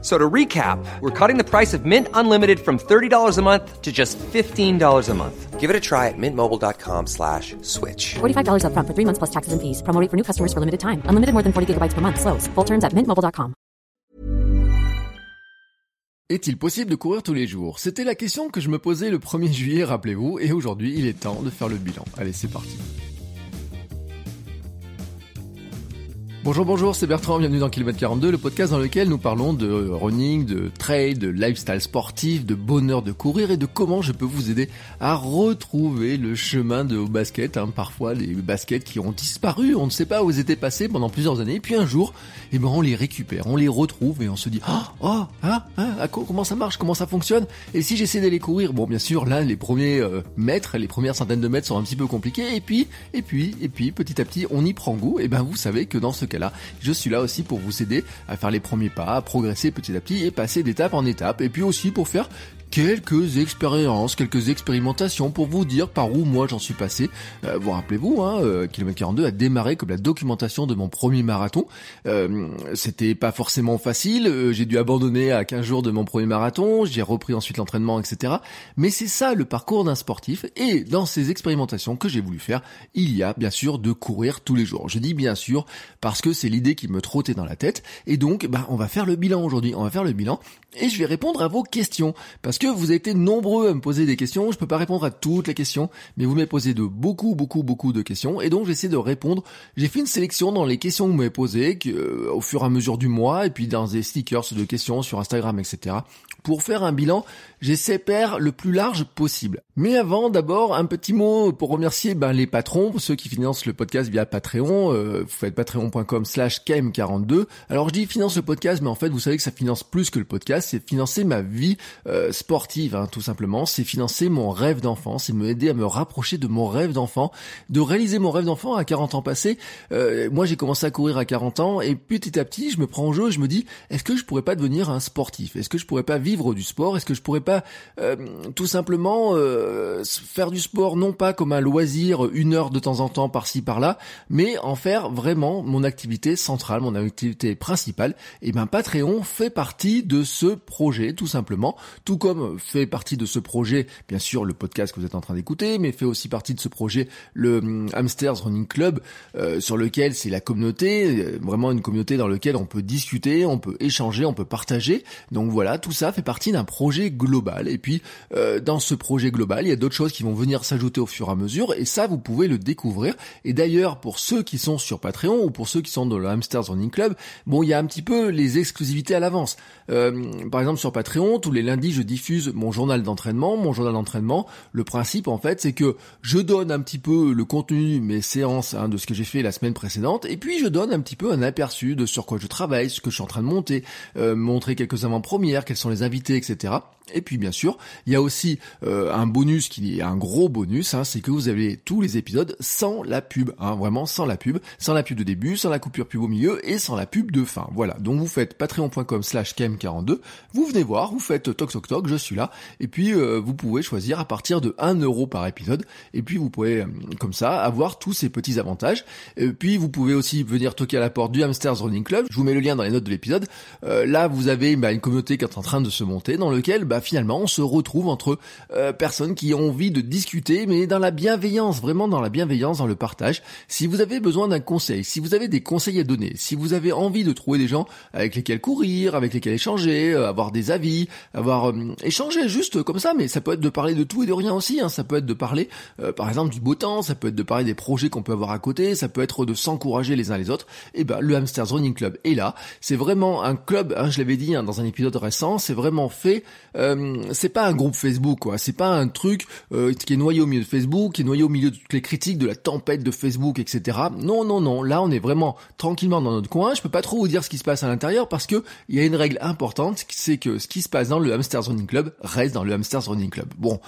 So to recap, we're cutting the price of Mint Unlimited from $30 a month to just $15 a month. Give it a try at mintmobile.com slash switch. $45 upfront for three months plus taxes and fees. Promo rate for new customers for limited time. Unlimited more than 40 gigabytes per month. Slows. Full terms at mintmobile.com. Est-il possible de courir tous les jours? C'était la question que je me posais le 1er juillet, rappelez-vous, et aujourd'hui il est temps de faire le bilan. Allez, c'est parti. Bonjour, bonjour, c'est Bertrand, bienvenue dans Kilomètre 42, le podcast dans lequel nous parlons de running, de trail, de lifestyle sportif, de bonheur de courir et de comment je peux vous aider à retrouver le chemin de vos baskets. Hein. Parfois, les baskets qui ont disparu, on ne sait pas où ils étaient passés pendant plusieurs années, et puis un jour, eh ben, on les récupère, on les retrouve et on se dit, oh, oh hein, hein, comment ça marche, comment ça fonctionne? Et si j'essaie d'aller courir, bon, bien sûr, là, les premiers euh, mètres, les premières centaines de mètres sont un petit peu compliqués, et puis, et puis, et puis, petit à petit, on y prend goût, et ben, vous savez que dans ce cas là je suis là aussi pour vous aider à faire les premiers pas, à progresser petit à petit et passer d'étape en étape. Et puis aussi pour faire quelques expériences, quelques expérimentations pour vous dire par où moi j'en suis passé. Euh, vous rappelez-vous, hein, euh, Kilomètre 42 a démarré comme la documentation de mon premier marathon. Euh, C'était pas forcément facile, euh, j'ai dû abandonner à 15 jours de mon premier marathon, j'ai repris ensuite l'entraînement, etc. Mais c'est ça le parcours d'un sportif, et dans ces expérimentations que j'ai voulu faire, il y a bien sûr de courir tous les jours. Je dis bien sûr parce que c'est l'idée qui me trottait dans la tête, et donc bah, on va faire le bilan aujourd'hui, on va faire le bilan, et je vais répondre à vos questions, parce que vous avez été nombreux à me poser des questions. Je peux pas répondre à toutes les questions, mais vous m'avez posé de beaucoup, beaucoup, beaucoup de questions, et donc j'essaie de répondre. J'ai fait une sélection dans les questions que vous m'avez posées, euh, au fur et à mesure du mois, et puis dans des stickers de questions sur Instagram, etc. Pour faire un bilan, j'essaie faire le plus large possible. Mais avant, d'abord, un petit mot pour remercier ben, les patrons, ceux qui financent le podcast via Patreon. Euh, vous faites patreon.com slash KM42. Alors je dis finance le podcast, mais en fait, vous savez que ça finance plus que le podcast. C'est financer ma vie euh, sportive, hein, tout simplement. C'est financer mon rêve d'enfant. C'est m'aider à me rapprocher de mon rêve d'enfant, de réaliser mon rêve d'enfant à 40 ans passés. Euh, moi, j'ai commencé à courir à 40 ans et petit à petit, je me prends en jeu et je me dis, est-ce que je pourrais pas devenir un sportif? Est-ce que je pourrais pas vivre du sport? Est-ce que je pourrais pas euh, tout simplement euh, faire du sport non pas comme un loisir une heure de temps en temps par-ci par-là, mais en faire vraiment mon activité centrale, mon activité principale Et ben Patreon fait partie de ce projet tout simplement, tout comme fait partie de ce projet bien sûr le podcast que vous êtes en train d'écouter, mais fait aussi partie de ce projet le hum, Hamsters Running Club euh, sur lequel c'est la communauté, vraiment une communauté dans laquelle on peut discuter, on peut échanger, on peut partager. Donc voilà, tout ça fait partie d'un projet global. Et puis euh, dans ce projet global, il y a d'autres choses qui vont venir s'ajouter au fur et à mesure. Et ça, vous pouvez le découvrir. Et d'ailleurs, pour ceux qui sont sur Patreon ou pour ceux qui sont dans le Hamsters Running Club, bon, il y a un petit peu les exclusivités à l'avance. Euh, par exemple, sur Patreon, tous les lundis, je diffuse mon journal d'entraînement. Mon journal d'entraînement, le principe en fait, c'est que je donne un petit peu le contenu, mes séances, hein, de ce que j'ai fait la semaine précédente, et puis je donne un petit peu un aperçu de sur quoi je travaille, ce que je suis en train de monter, euh, montrer quelques avant-premières, quels sont les invités, etc. bien sûr, il y a aussi euh, un bonus qui est un gros bonus, hein, c'est que vous avez tous les épisodes sans la pub, hein, vraiment sans la pub, sans la pub de début, sans la coupure pub au milieu et sans la pub de fin. Voilà, donc vous faites patreon.com slash kem42, vous venez voir, vous faites toc toc toc, je suis là, et puis euh, vous pouvez choisir à partir de 1 euro par épisode, et puis vous pouvez euh, comme ça avoir tous ces petits avantages. Et puis vous pouvez aussi venir toquer à la porte du Hamsters Running Club, je vous mets le lien dans les notes de l'épisode. là vous avez bah, une communauté qui est en train de se monter, dans lequel bah, finalement on se retrouve entre euh, personnes qui ont envie de discuter, mais dans la bienveillance, vraiment dans la bienveillance, dans le partage. Si vous avez besoin d'un conseil, si vous avez des conseils à donner, si vous avez envie de trouver des gens avec lesquels courir, avec lesquels échanger, euh, avoir des avis, avoir euh, échanger juste comme ça, mais ça peut être de parler de tout et de rien aussi. Hein. Ça peut être de parler, par exemple, du beau temps, ça peut être de parler des projets qu'on peut avoir à côté, ça peut être de s'encourager les uns les autres. Et eh ben le Hamsters Running Club est là. C'est vraiment un club, hein, je l'avais dit hein, dans un épisode récent, c'est vraiment fait c'est pas un groupe Facebook, quoi. C'est pas un truc euh, qui est noyé au milieu de Facebook, qui est noyé au milieu de toutes les critiques, de la tempête de Facebook, etc. Non, non, non. Là, on est vraiment tranquillement dans notre coin. Je peux pas trop vous dire ce qui se passe à l'intérieur parce que il y a une règle importante, c'est que ce qui se passe dans le Hamsters Running Club, reste dans le Hamsters Running Club. Bon,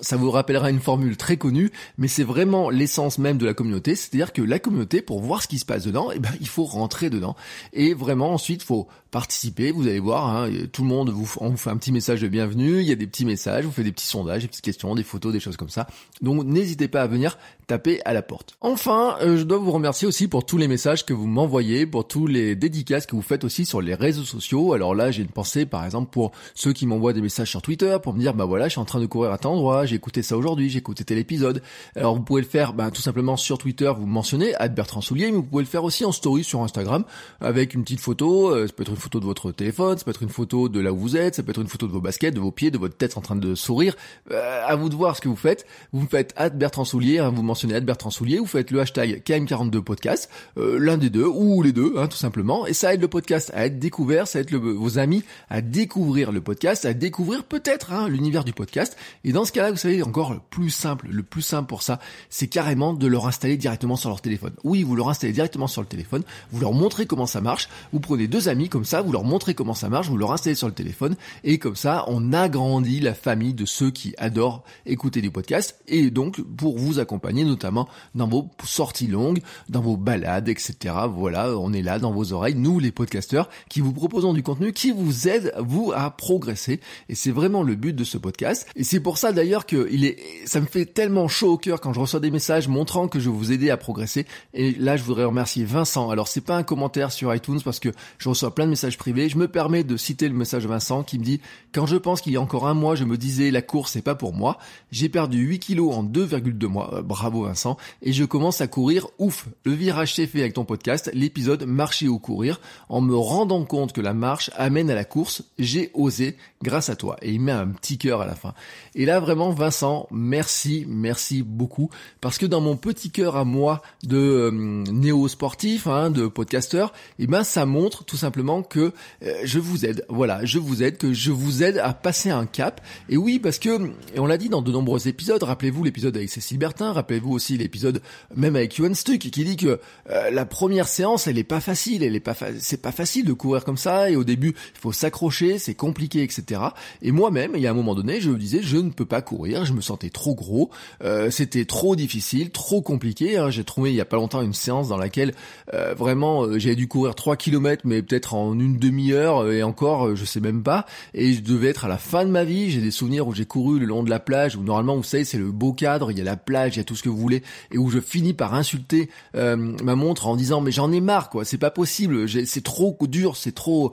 ça vous rappellera une formule très connue, mais c'est vraiment l'essence même de la communauté, c'est-à-dire que la communauté, pour voir ce qui se passe dedans, eh ben, il faut rentrer dedans. Et vraiment, ensuite, faut participer, vous allez voir, hein, tout le monde, vous, on vous fait un petit message de bienvenue, il y a des petits messages, vous faites des petits sondages, des petites questions, des photos, des choses comme ça. Donc n'hésitez pas à venir taper à la porte. Enfin, euh, je dois vous remercier aussi pour tous les messages que vous m'envoyez, pour tous les dédicaces que vous faites aussi sur les réseaux sociaux. Alors là, j'ai une pensée par exemple pour ceux qui m'envoient des messages sur Twitter pour me dire bah voilà, je suis en train de courir à tel endroit, j'ai écouté ça aujourd'hui, j'ai écouté tel épisode. Alors vous pouvez le faire bah, tout simplement sur Twitter, vous mentionnez Bertrand Soulier, mais vous pouvez le faire aussi en story sur Instagram avec une petite photo, euh, ça peut être une photo de votre téléphone, ça peut être une photo de là où vous êtes, ça peut être une photo de vos baskets, de vos pieds, de votre tête en train de sourire. Euh, à vous de voir ce que vous faites. Vous faites Bertrand Soulier, hein, vous mentionnez Bertrand Soulier, vous faites le hashtag KM42 podcast, euh, l'un des deux ou les deux, hein, tout simplement, et ça aide le podcast à être découvert, ça aide vos amis à découvrir le podcast, à découvrir peut-être hein, l'univers du podcast. Et dans ce cas-là, vous savez, encore le plus simple, le plus simple pour ça, c'est carrément de leur installer directement sur leur téléphone. Oui, vous leur installez directement sur le téléphone, vous leur montrez comment ça marche, vous prenez deux amis comme ça, vous leur montrez comment ça marche, vous leur installez sur le téléphone, et comme ça, on agrandit la famille de ceux qui adorent écouter du podcast, et donc pour vous accompagner notamment dans vos sorties longues, dans vos balades, etc. Voilà, on est là dans vos oreilles, nous les podcasteurs, qui vous proposons du contenu qui vous aide, vous, à progresser. Et c'est vraiment le but de ce podcast. Et c'est pour ça d'ailleurs que il est, ça me fait tellement chaud au cœur quand je reçois des messages montrant que je vous aider à progresser. Et là, je voudrais remercier Vincent. Alors, c'est pas un commentaire sur iTunes parce que je reçois plein de messages privés. Je me permets de citer le message de Vincent qui me dit, quand je pense qu'il y a encore un mois, je me disais, la course, c'est pas pour moi. J'ai perdu 8 kilos en 2,2 mois. Euh, bravo Vincent. Et je commence à courir. Ouf. Le virage s'est fait avec ton podcast. L'épisode marcher ou courir. En me rendant compte que la marche amène à la course, j'ai osé grâce à toi. Et il met un petit cœur à la fin. Et là, vraiment, Vincent, merci, merci beaucoup. Parce que dans mon petit cœur à moi de euh, néo-sportif, hein, de podcasteur, eh ben, ça montre tout simplement que euh, je vous aide. Voilà, je vous aide, que je vous aide à passer un cap. Et oui, parce que, et on l'a dit dans de nombreux épisodes, rappelez-vous l'épisode avec Cécile Bertin, rappelez-vous aussi l'épisode même avec Yuan Stuck, qui dit que euh, la première séance, elle est pas facile, elle est pas, c'est pas facile de courir comme ça, et au début, il faut s'accrocher, c'est compliqué, etc. Et moi-même, il y a un moment donné, je me disais, je ne peux pas courir, je me sentais trop gros, euh, c'était trop difficile, trop compliqué. Hein. J'ai trouvé il y a pas longtemps une séance dans laquelle euh, vraiment euh, j'avais dû courir 3 km, mais peut-être en une demi-heure et encore, je sais même pas. Et je devais être à la fin de ma vie. J'ai des souvenirs où j'ai couru le long de la plage, où normalement, vous savez, c'est le beau cadre, il y a la plage, il y a tout ce que vous voulez, et où je finis par insulter ma montre en disant mais j'en ai marre quoi, c'est pas possible, c'est trop dur, c'est trop,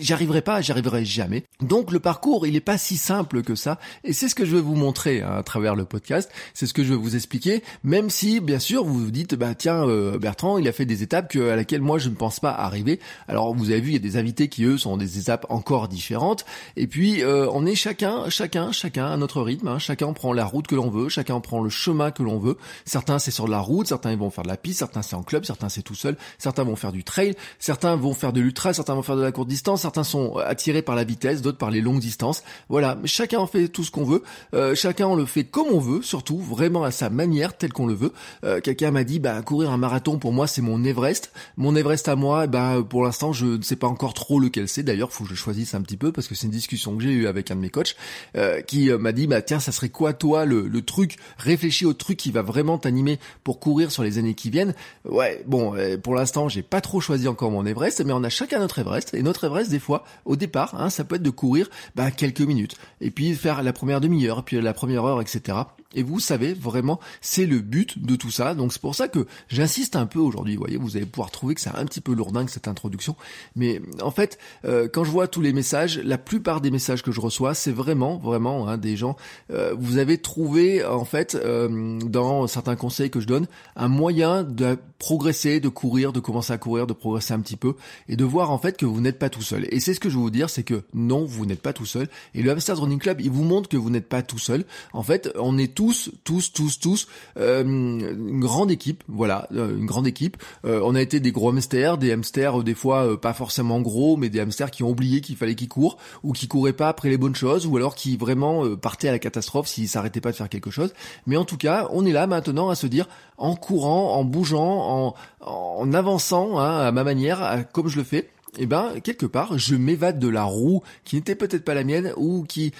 j'arriverai pas, j'arriverai jamais. Donc le parcours, il est pas si simple que ça, et c'est ce que je vais vous montrer hein, à travers le podcast, c'est ce que je vais vous expliquer, même si bien sûr vous vous dites bah tiens euh, Bertrand, il a fait des étapes que, à laquelle moi je ne pense pas arriver. Alors vous avez vu, il y a des invités qui eux sont des étapes encore différentes, et puis euh, on est chacun, chacun, chacun à notre rythme, hein. chacun prend la route que l'on veut, chacun prend le chemin que l'on veut. Certains c'est sur la route, certains ils vont faire de la piste, certains c'est en club, certains c'est tout seul, certains vont faire du trail, certains vont faire de l'ultra, certains vont faire de la courte distance, certains sont attirés par la vitesse, d'autres par les longues distances. Voilà, chacun en fait tout ce qu'on veut, euh, chacun on le fait comme on veut, surtout vraiment à sa manière, telle qu'on le veut. Euh, quelqu'un m'a dit, bah courir un marathon pour moi c'est mon Everest. Mon Everest à moi, bah pour l'instant je ne sais pas encore trop lequel c'est. D'ailleurs, faut que je choisisse un petit peu parce que c'est une discussion j'ai eue avec un de mes coachs euh, qui m'a dit, bah tiens, ça serait quoi toi le, truc? Réfléchis au truc qui va vraiment t'animer pour courir sur les années qui viennent. Ouais, bon, pour l'instant j'ai pas trop choisi encore mon Everest, mais on a chacun notre Everest et notre Everest des fois au départ, hein, ça peut être de courir bah, quelques minutes et puis faire la première demi-heure, puis la première heure, etc. Et vous savez, vraiment, c'est le but de tout ça. Donc c'est pour ça que j'insiste un peu aujourd'hui. Vous voyez, vous allez pouvoir trouver que c'est un petit peu lourdingue cette introduction. Mais en fait, euh, quand je vois tous les messages, la plupart des messages que je reçois, c'est vraiment, vraiment hein, des gens. Euh, vous avez trouvé, en fait, euh, dans certains conseils que je donne, un moyen de progresser, de courir, de commencer à courir, de progresser un petit peu, et de voir en fait que vous n'êtes pas tout seul. Et c'est ce que je veux vous dire, c'est que non, vous n'êtes pas tout seul. Et le Hamsters Running Club, il vous montre que vous n'êtes pas tout seul. En fait, on est tous, tous, tous, tous euh, une grande équipe. Voilà, euh, une grande équipe. Euh, on a été des gros hamsters, des hamsters des fois pas forcément gros, mais des hamsters qui ont oublié qu'il fallait qu'ils courent ou qui couraient pas après les bonnes choses, ou alors qui vraiment partaient à la catastrophe s'ils s'arrêtaient pas de faire quelque chose. Mais en tout cas, on est là maintenant à se dire, en courant, en bougeant, en, en avançant hein, à ma manière, comme je le fais, eh ben quelque part je m'évade de la roue qui n'était peut-être pas la mienne ou qui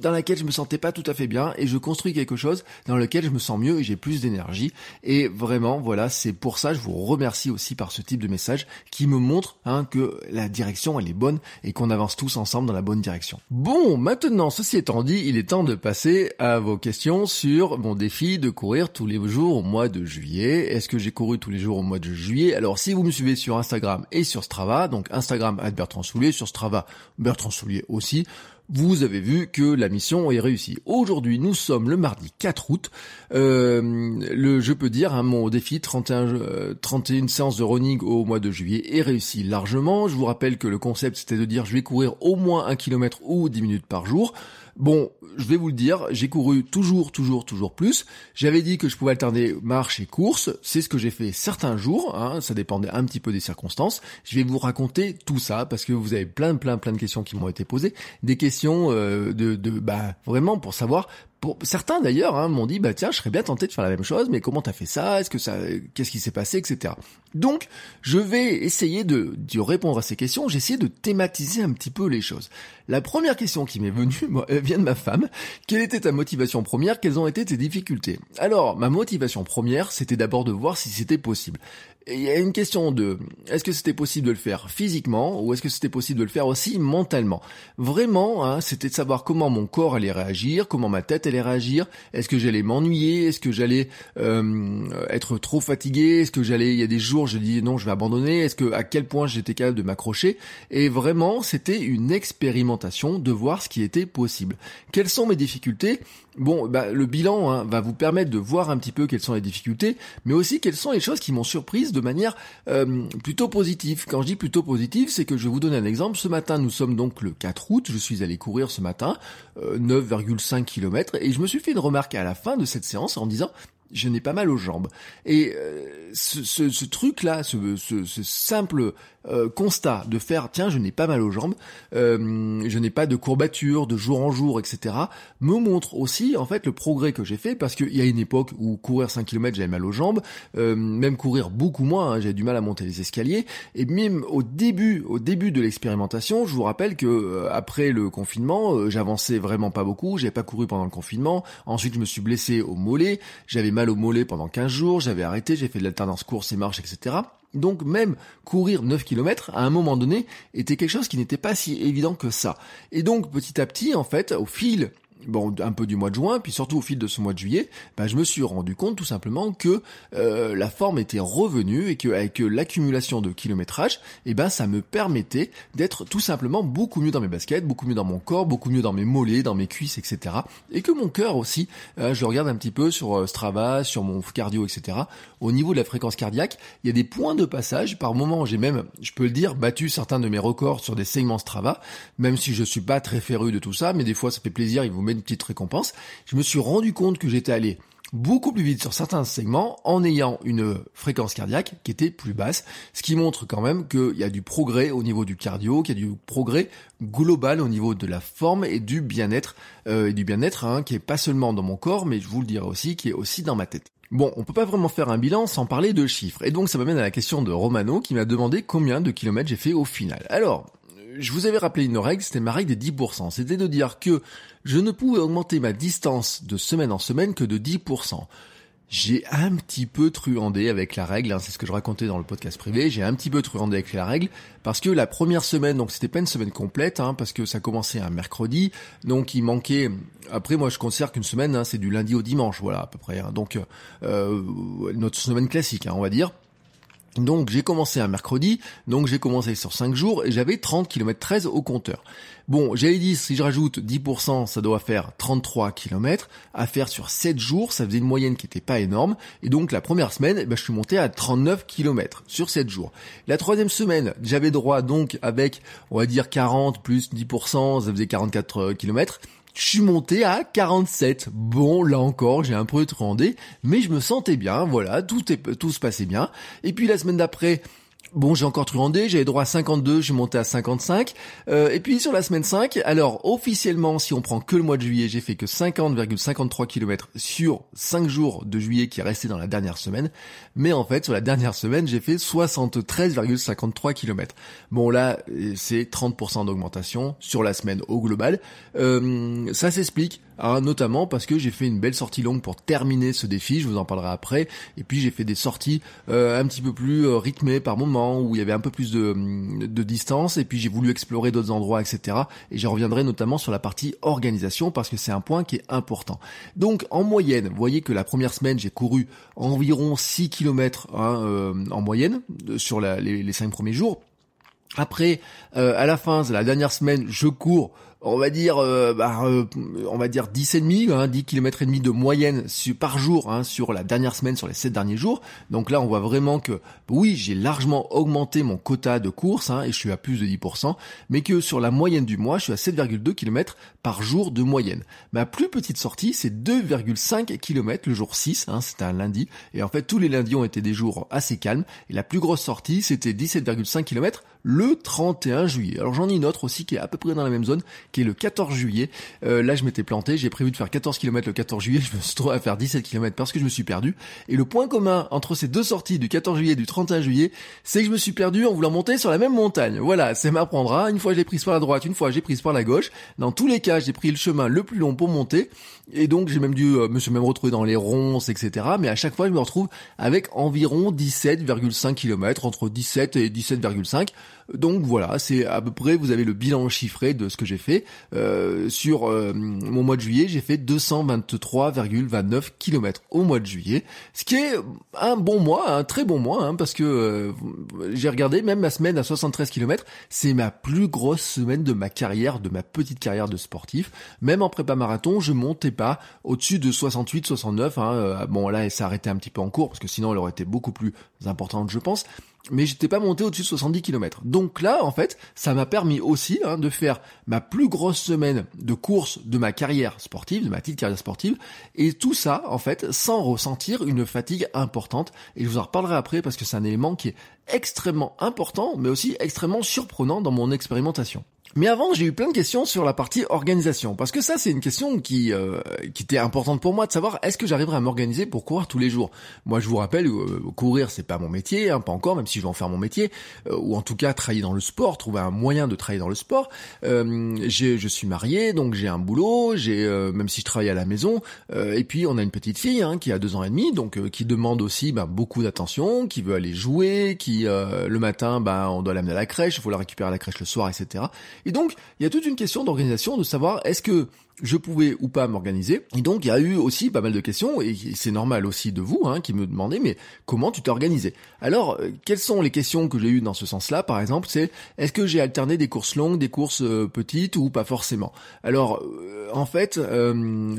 dans laquelle je me sentais pas tout à fait bien et je construis quelque chose dans lequel je me sens mieux et j'ai plus d'énergie et vraiment voilà c'est pour ça je vous remercie aussi par ce type de message qui me montre hein, que la direction elle est bonne et qu'on avance tous ensemble dans la bonne direction. Bon maintenant ceci étant dit il est temps de passer à vos questions sur mon défi de courir tous les jours au mois de juillet. Est-ce que j'ai couru tous les jours au mois de juillet? Alors si vous me suivez sur Instagram et sur Strava donc Instagram Bertrand Soulier sur Strava Bertrand Soulier aussi vous avez vu que la mission est réussie. Aujourd'hui, nous sommes le mardi 4 août. Euh, je peux dire, hein, mon défi 31, 31 euh, séances de running au mois de juillet est réussi largement. Je vous rappelle que le concept c'était de dire je vais courir au moins un kilomètre ou 10 minutes par jour. Bon, je vais vous le dire, j'ai couru toujours, toujours, toujours plus. J'avais dit que je pouvais alterner marche et course. C'est ce que j'ai fait certains jours. Hein, ça dépendait un petit peu des circonstances. Je vais vous raconter tout ça parce que vous avez plein, plein, plein de questions qui m'ont été posées. Des questions euh, de, de, bah, vraiment pour savoir pour certains d'ailleurs hein, m'ont dit bah tiens je serais bien tenté de faire la même chose mais comment t'as fait ça? Est-ce que ça qu'est-ce qui s'est passé? Etc donc je vais essayer de, de répondre à ces questions. J'ai essayé de thématiser un petit peu les choses. La première question qui m'est venue vient de ma femme. Quelle était ta motivation première? Quelles ont été tes difficultés? Alors ma motivation première c'était d'abord de voir si c'était possible il y a une question de est-ce que c'était possible de le faire physiquement ou est-ce que c'était possible de le faire aussi mentalement? Vraiment, hein, c'était de savoir comment mon corps allait réagir, comment ma tête allait réagir, est-ce que j'allais m'ennuyer, est-ce que j'allais euh, être trop fatigué, est-ce que j'allais, il y a des jours je dis non je vais abandonner, est-ce que à quel point j'étais capable de m'accrocher? Et vraiment c'était une expérimentation de voir ce qui était possible. Quelles sont mes difficultés? Bon, bah, le bilan hein, va vous permettre de voir un petit peu quelles sont les difficultés, mais aussi quelles sont les choses qui m'ont surprise de manière euh, plutôt positive. Quand je dis plutôt positive, c'est que je vous donner un exemple. Ce matin, nous sommes donc le 4 août, je suis allé courir ce matin, 9,5 euh, km, et je me suis fait une remarque à la fin de cette séance en disant, je n'ai pas mal aux jambes. Et euh, ce truc-là, ce, ce, simple euh, constat de faire tiens je n'ai pas mal aux jambes, euh, je n'ai pas de courbatures de jour en jour, etc. me montre aussi en fait le progrès que j'ai fait parce qu'il y a une époque où courir 5 km j'avais mal aux jambes, euh, même courir beaucoup moins, hein, j'avais du mal à monter les escaliers. Et même au début, au début de l'expérimentation, je vous rappelle que après le confinement, j'avançais vraiment pas beaucoup, j'avais pas couru pendant le confinement. Ensuite je me suis blessé au mollet, j'avais mal au mollet pendant 15 jours, j'avais arrêté, j'ai fait de l'alternance course et marche, etc. Donc même courir 9 km à un moment donné était quelque chose qui n'était pas si évident que ça. Et donc petit à petit, en fait, au fil bon, un peu du mois de juin, puis surtout au fil de ce mois de juillet, bah, je me suis rendu compte tout simplement que euh, la forme était revenue et que avec l'accumulation de kilométrage, eh ben ça me permettait d'être tout simplement beaucoup mieux dans mes baskets, beaucoup mieux dans mon corps, beaucoup mieux dans mes mollets, dans mes cuisses, etc. Et que mon cœur aussi, euh, je regarde un petit peu sur euh, Strava, sur mon cardio, etc. Au niveau de la fréquence cardiaque, il y a des points de passage. Par moment, j'ai même, je peux le dire, battu certains de mes records sur des segments Strava, même si je suis pas très féru de tout ça, mais des fois ça fait plaisir, il vous une petite récompense, je me suis rendu compte que j'étais allé beaucoup plus vite sur certains segments en ayant une fréquence cardiaque qui était plus basse, ce qui montre quand même qu'il y a du progrès au niveau du cardio, qu'il y a du progrès global au niveau de la forme et du bien-être, euh, et du bien-être hein, qui est pas seulement dans mon corps, mais je vous le dirai aussi, qui est aussi dans ma tête. Bon, on peut pas vraiment faire un bilan sans parler de chiffres, et donc ça m'amène à la question de Romano qui m'a demandé combien de kilomètres j'ai fait au final. Alors, je vous avais rappelé une règle, c'était ma règle des 10%. C'était de dire que je ne pouvais augmenter ma distance de semaine en semaine que de 10%. J'ai un petit peu truandé avec la règle, hein, c'est ce que je racontais dans le podcast privé, j'ai un petit peu truandé avec la règle, parce que la première semaine, donc c'était pas une semaine complète, hein, parce que ça commençait un mercredi, donc il manquait, après moi je considère qu'une semaine, hein, c'est du lundi au dimanche, voilà à peu près, donc euh, notre semaine classique, on va dire. Donc j'ai commencé un mercredi, donc j'ai commencé sur 5 jours et j'avais 30 km 13 au compteur. Bon, j'avais dit si je rajoute 10%, ça doit faire 33 km. À faire sur 7 jours, ça faisait une moyenne qui était pas énorme. Et donc la première semaine, eh ben, je suis monté à 39 km sur 7 jours. La troisième semaine, j'avais droit donc avec, on va dire 40 plus 10%, ça faisait 44 km je suis monté à 47. Bon, là encore, j'ai un peu trendé, mais je me sentais bien, voilà, tout, est, tout se passait bien. Et puis la semaine d'après, Bon, j'ai encore truandé, j'avais droit à 52, j'ai monté à 55. Euh, et puis sur la semaine 5, alors officiellement, si on prend que le mois de juillet, j'ai fait que 50,53 km sur 5 jours de juillet qui est resté dans la dernière semaine. Mais en fait, sur la dernière semaine, j'ai fait 73,53 km. Bon là, c'est 30% d'augmentation sur la semaine au global. Euh, ça s'explique Hein, notamment parce que j'ai fait une belle sortie longue pour terminer ce défi, je vous en parlerai après, et puis j'ai fait des sorties euh, un petit peu plus euh, rythmées par moment, où il y avait un peu plus de, distance, et puis j'ai voulu explorer d'autres endroits, etc. Et je reviendrai notamment sur la partie organisation, parce que c'est un point qui est important. Donc en moyenne, vous voyez que la première semaine, j'ai couru environ 6 km hein, euh, en moyenne sur les, les 5 premiers jours. Après, à la fin de la dernière semaine, je cours on va dire euh, bah, euh, on va dire 10 et demi, hein, 10 km et demi de moyenne par jour hein, sur la dernière semaine, sur les 7 derniers jours. Donc là, on voit vraiment que oui, j'ai largement augmenté mon quota de course hein, et je suis à plus de 10%, mais que sur la moyenne du mois, je suis à 7,2 km par jour de moyenne. Ma plus petite sortie, c'est 2,5 km le jour 6, hein, c'était un lundi, et en fait tous les lundis ont été des jours assez calmes, et la plus grosse sortie, c'était 17,5 km le 31 juillet. Alors j'en ai une autre aussi qui est à peu près dans la même zone, qui est le 14 juillet. Euh, là je m'étais planté, j'ai prévu de faire 14 km le 14 juillet, je me suis trouvé à faire 17 km parce que je me suis perdu. Et le point commun entre ces deux sorties du 14 juillet et du 31 juillet, c'est que je me suis perdu en voulant monter sur la même montagne. Voilà, ça m'apprendra. Une fois j'ai prise par la droite, une fois j'ai prise par la gauche. Dans tous les cas, j'ai pris le chemin le plus long pour monter. Et donc j'ai même dû euh, me suis même retrouvé dans les ronces, etc. Mais à chaque fois je me retrouve avec environ 17,5 km, entre 17 et 17,5. Donc voilà, c'est à peu près, vous avez le bilan chiffré de ce que j'ai fait. Euh, sur euh, mon mois de juillet, j'ai fait 223,29 km au mois de juillet, ce qui est un bon mois, un très bon mois, hein, parce que euh, j'ai regardé, même ma semaine à 73 km, c'est ma plus grosse semaine de ma carrière, de ma petite carrière de sportif. Même en prépa marathon, je montais pas au-dessus de 68, 69. Hein, bon là, elle s'est arrêtée un petit peu en cours, parce que sinon elle aurait été beaucoup plus importante, je pense mais j'étais pas monté au-dessus de 70 km. Donc là, en fait, ça m'a permis aussi hein, de faire ma plus grosse semaine de course de ma carrière sportive, de ma petite carrière sportive, et tout ça, en fait, sans ressentir une fatigue importante. Et je vous en reparlerai après parce que c'est un élément qui est extrêmement important, mais aussi extrêmement surprenant dans mon expérimentation. Mais avant, j'ai eu plein de questions sur la partie organisation, parce que ça, c'est une question qui euh, qui était importante pour moi de savoir est-ce que j'arriverai à m'organiser pour courir tous les jours? Moi, je vous rappelle, euh, courir, c'est pas mon métier, hein, pas encore, même si je vais en faire mon métier, euh, ou en tout cas travailler dans le sport, trouver un moyen de travailler dans le sport. je suis marié, donc j'ai un boulot, j'ai même si je travaille à la maison, et puis on a une petite fille hein, qui a deux ans et demi, donc qui demande aussi bah, beaucoup d'attention, qui veut aller jouer, qui le matin, bah, on doit l'amener à la crèche, il faut la récupérer à la crèche le soir, etc. Et donc, il y a toute une question d'organisation, de savoir est-ce que je pouvais ou pas m'organiser. Et donc il y a eu aussi pas mal de questions, et c'est normal aussi de vous, hein, qui me demandez, mais comment tu t'es organisé? Alors, euh, quelles sont les questions que j'ai eues dans ce sens-là Par exemple, c'est est-ce que j'ai alterné des courses longues, des courses euh, petites ou pas forcément? Alors, euh, en fait,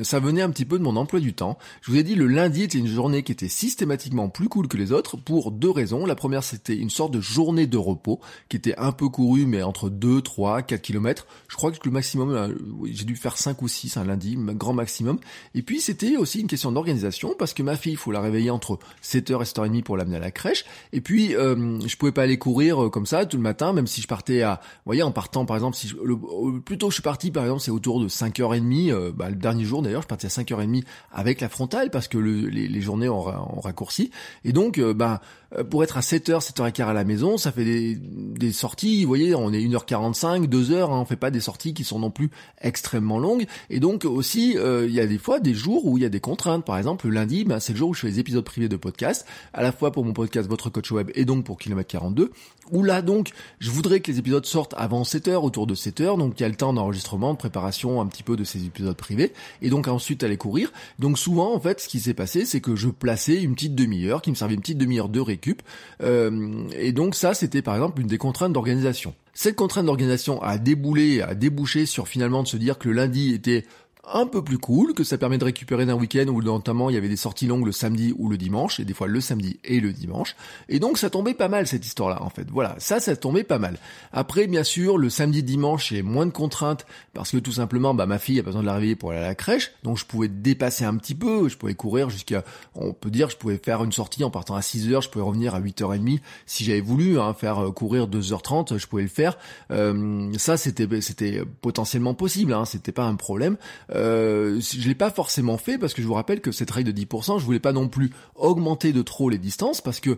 ça venait un petit peu de mon emploi du temps. Je vous ai dit, le lundi était une journée qui était systématiquement plus cool que les autres pour deux raisons. La première, c'était une sorte de journée de repos qui était un peu courue, mais entre 2, 3, 4 km. Je crois que le maximum, j'ai dû faire 5 ou 6 un lundi, grand maximum. Et puis c'était aussi une question d'organisation parce que ma fille, il faut la réveiller entre 7h et 7h30 pour l'amener à la crèche. Et puis euh, je pouvais pas aller courir euh, comme ça tout le matin, même si je partais à, vous voyez, en partant par exemple, si je, le, plus tôt je suis parti par exemple, c'est autour de 5h30. Euh, bah, le dernier jour d'ailleurs, je partais à 5h30 avec la frontale parce que les, journées ont, raccourci. Et donc, euh, bah, pour être à 7h, 7h15 à la maison, ça fait des, des sorties, vous voyez, on est 1h45, 2h, hein, on fait pas des sorties qui sont non plus extrêmement longues. Et donc aussi, euh, il y a des fois des jours où il y a des contraintes. Par exemple, le lundi, ben, c'est le jour où je fais les épisodes privés de podcast, à la fois pour mon podcast Votre Coach Web et donc pour Kilomètre 42, où là donc, je voudrais que les épisodes sortent avant 7h, autour de 7h, donc il y a le temps d'enregistrement, de préparation un petit peu de ces épisodes privés, et donc ensuite aller courir. Donc souvent, en fait, ce qui s'est passé, c'est que je plaçais une petite demi-heure, qui me servait une petite demi-heure de récup, euh, et donc ça, c'était par exemple une des contraintes d'organisation. Cette contrainte d'organisation a déboulé, a débouché sur finalement de se dire que le lundi était un peu plus cool, que ça permet de récupérer d'un week-end où notamment il y avait des sorties longues le samedi ou le dimanche, et des fois le samedi et le dimanche. Et donc ça tombait pas mal cette histoire-là en fait. Voilà, ça ça tombait pas mal. Après bien sûr le samedi dimanche a moins de contraintes parce que tout simplement bah ma fille a besoin de la réveiller pour aller à la crèche, donc je pouvais dépasser un petit peu, je pouvais courir jusqu'à on peut dire je pouvais faire une sortie en partant à 6h, je pouvais revenir à 8h30 si j'avais voulu hein, faire euh, courir 2h30, je pouvais le faire. Euh, ça c'était c'était potentiellement possible, hein, c'était pas un problème. Euh, je l'ai pas forcément fait parce que je vous rappelle que cette règle de 10%, je voulais pas non plus augmenter de trop les distances parce que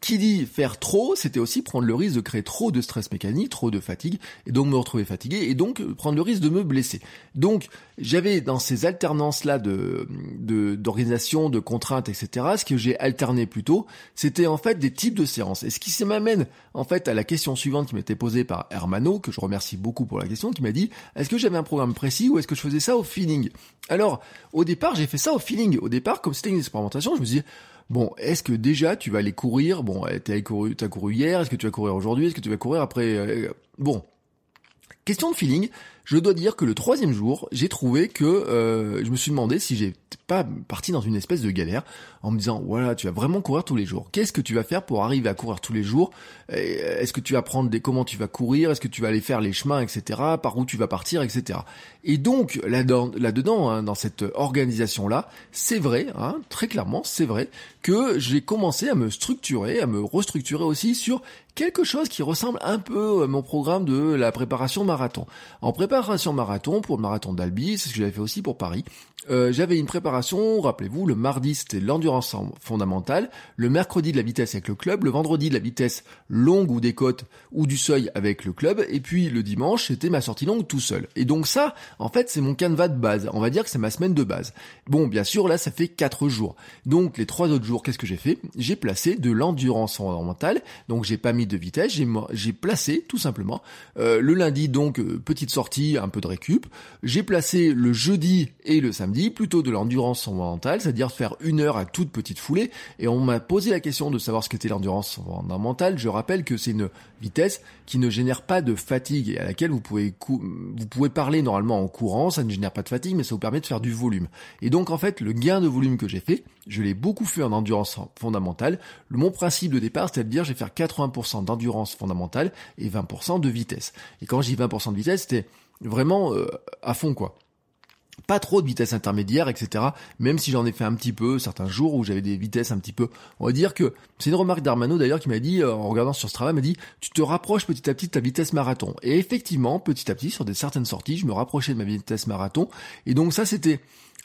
qui dit faire trop, c'était aussi prendre le risque de créer trop de stress mécanique, trop de fatigue, et donc me retrouver fatigué, et donc prendre le risque de me blesser. Donc j'avais dans ces alternances-là de d'organisation, de, contraintes, etc., ce que j'ai alterné plutôt, c'était en fait des types de séances. Et ce qui m'amène en fait à la question suivante qui m'était posée par Hermano, que je remercie beaucoup pour la question, qui m'a dit, est-ce que j'avais un programme précis ou est-ce que je faisais ça au feeling? Alors, au départ, j'ai fait ça au feeling. Au départ, comme c'était une expérimentation, je me disais, Bon, est-ce que déjà tu vas aller courir? Bon, t'as couru, couru hier, est-ce que tu vas courir aujourd'hui? Est-ce que tu vas courir après euh, Bon, question de feeling. Je dois dire que le troisième jour, j'ai trouvé que euh, je me suis demandé si j'ai pas parti dans une espèce de galère en me disant voilà tu vas vraiment courir tous les jours. Qu'est-ce que tu vas faire pour arriver à courir tous les jours? Est-ce que tu vas prendre des comment tu vas courir? Est-ce que tu vas aller faire les chemins etc. Par où tu vas partir etc. Et donc là-dedans, là -dedans, hein, dans cette organisation là, c'est vrai, hein, très clairement c'est vrai que j'ai commencé à me structurer, à me restructurer aussi sur quelque chose qui ressemble un peu à mon programme de la préparation marathon. En préparation marathon, pour le marathon d'Albi, c'est ce que j'avais fait aussi pour Paris, euh, j'avais une préparation, rappelez-vous, le mardi c'était l'endurance fondamentale, le mercredi de la vitesse avec le club, le vendredi de la vitesse longue ou des côtes ou du seuil avec le club, et puis le dimanche c'était ma sortie longue tout seul. Et donc ça, en fait, c'est mon canevas de base. On va dire que c'est ma semaine de base. Bon, bien sûr, là ça fait 4 jours. Donc les trois autres jours, qu'est-ce que j'ai fait? J'ai placé de l'endurance fondamentale, donc j'ai pas mis de vitesse, j'ai placé tout simplement euh, le lundi donc euh, petite sortie, un peu de récup. J'ai placé le jeudi et le samedi plutôt de l'endurance fondamentale, c'est-à-dire faire une heure à toute petite foulée. Et on m'a posé la question de savoir ce qu'était l'endurance fondamentale. Je rappelle que c'est une vitesse qui ne génère pas de fatigue et à laquelle vous pouvez vous pouvez parler normalement en courant, ça ne génère pas de fatigue, mais ça vous permet de faire du volume. Et donc en fait, le gain de volume que j'ai fait, je l'ai beaucoup fait en endurance fondamentale. Mon principe de départ, c'était de dire, je vais faire 80% d'endurance fondamentale et 20% de vitesse. Et quand je dis 20% de vitesse, c'était vraiment euh, à fond quoi pas trop de vitesse intermédiaire, etc. Même si j'en ai fait un petit peu, certains jours où j'avais des vitesses un petit peu, on va dire que c'est une remarque d'Armano d'ailleurs qui m'a dit, euh, en regardant sur ce travail, m'a dit, tu te rapproches petit à petit de ta vitesse marathon. Et effectivement, petit à petit, sur des certaines sorties, je me rapprochais de ma vitesse marathon. Et donc ça, c'était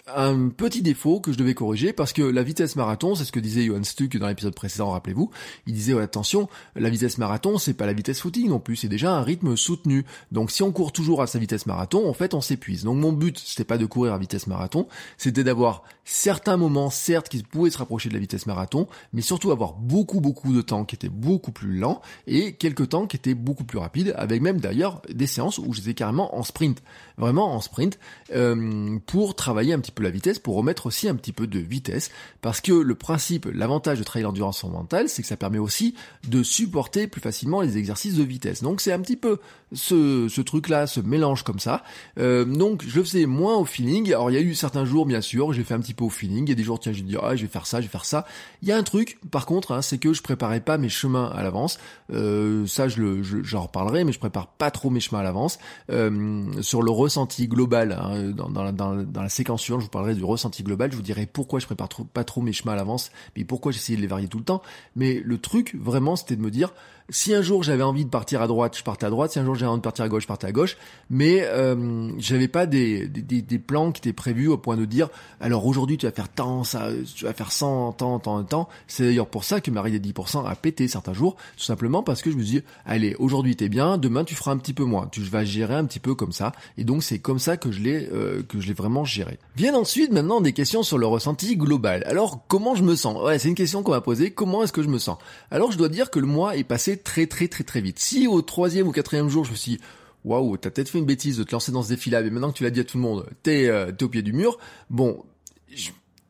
un petit défaut que je devais corriger parce que la vitesse marathon, c'est ce que disait Johan Stuck dans l'épisode précédent, rappelez-vous, il disait attention, la vitesse marathon, c'est pas la vitesse footing non plus, c'est déjà un rythme soutenu. Donc si on court toujours à sa vitesse marathon, en fait, on s'épuise. Donc mon but, c'était pas de courir à vitesse marathon, c'était d'avoir certains moments, certes, qui pouvaient se rapprocher de la vitesse marathon, mais surtout avoir beaucoup beaucoup de temps qui était beaucoup plus lent et quelques temps qui étaient beaucoup plus rapides, avec même d'ailleurs des séances où j'étais carrément en sprint, vraiment en sprint, euh, pour travailler un petit peu la vitesse pour remettre aussi un petit peu de vitesse parce que le principe, l'avantage de travailler l'endurance mentale, c'est que ça permet aussi de supporter plus facilement les exercices de vitesse. Donc c'est un petit peu ce, ce truc-là, ce mélange comme ça. Euh, donc je faisais moins au feeling. Alors il y a eu certains jours, bien sûr, j'ai fait un petit peu au feeling. Il y a des jours, tiens, je dis ah je vais faire ça, je vais faire ça. Il y a un truc, par contre, hein, c'est que je préparais pas mes chemins à l'avance. Euh, ça, je le, j'en reparlerai, mais je prépare pas trop mes chemins à l'avance. Euh, sur le ressenti global, hein, dans, la séquence suivante, je vous parlerai du ressenti global. Je vous dirai pourquoi je prépare trop, pas trop mes chemins à l'avance, mais pourquoi j'essayais de les varier tout le temps. Mais le truc, vraiment, c'était de me dire, si un jour j'avais envie de partir à droite, je partais à droite. Si un jour j'avais envie de partir à gauche, je partais à gauche. Mais euh, j'avais pas des, des, des, plans qui étaient prévus au point de dire alors aujourd'hui tu vas faire tant, ça, tu vas faire 100, tant, tant, tant. C'est d'ailleurs pour ça que ma règle des 10% a pété certains jours, tout simplement parce que je me dis allez aujourd'hui t'es bien, demain tu feras un petit peu moins. Tu vas gérer un petit peu comme ça. Et donc c'est comme ça que je l'ai euh, que je l'ai vraiment géré. Viennent ensuite maintenant des questions sur le ressenti global. Alors comment je me sens? Ouais, c'est une question qu'on m'a posée. Comment est-ce que je me sens? Alors je dois dire que le mois est passé très très très très vite. Si au troisième ou quatrième jour je me suis waouh, t'as peut-être fait une bêtise de te lancer dans ce défi-là, mais maintenant que tu l'as dit à tout le monde, t'es euh, au pied du mur. Bon,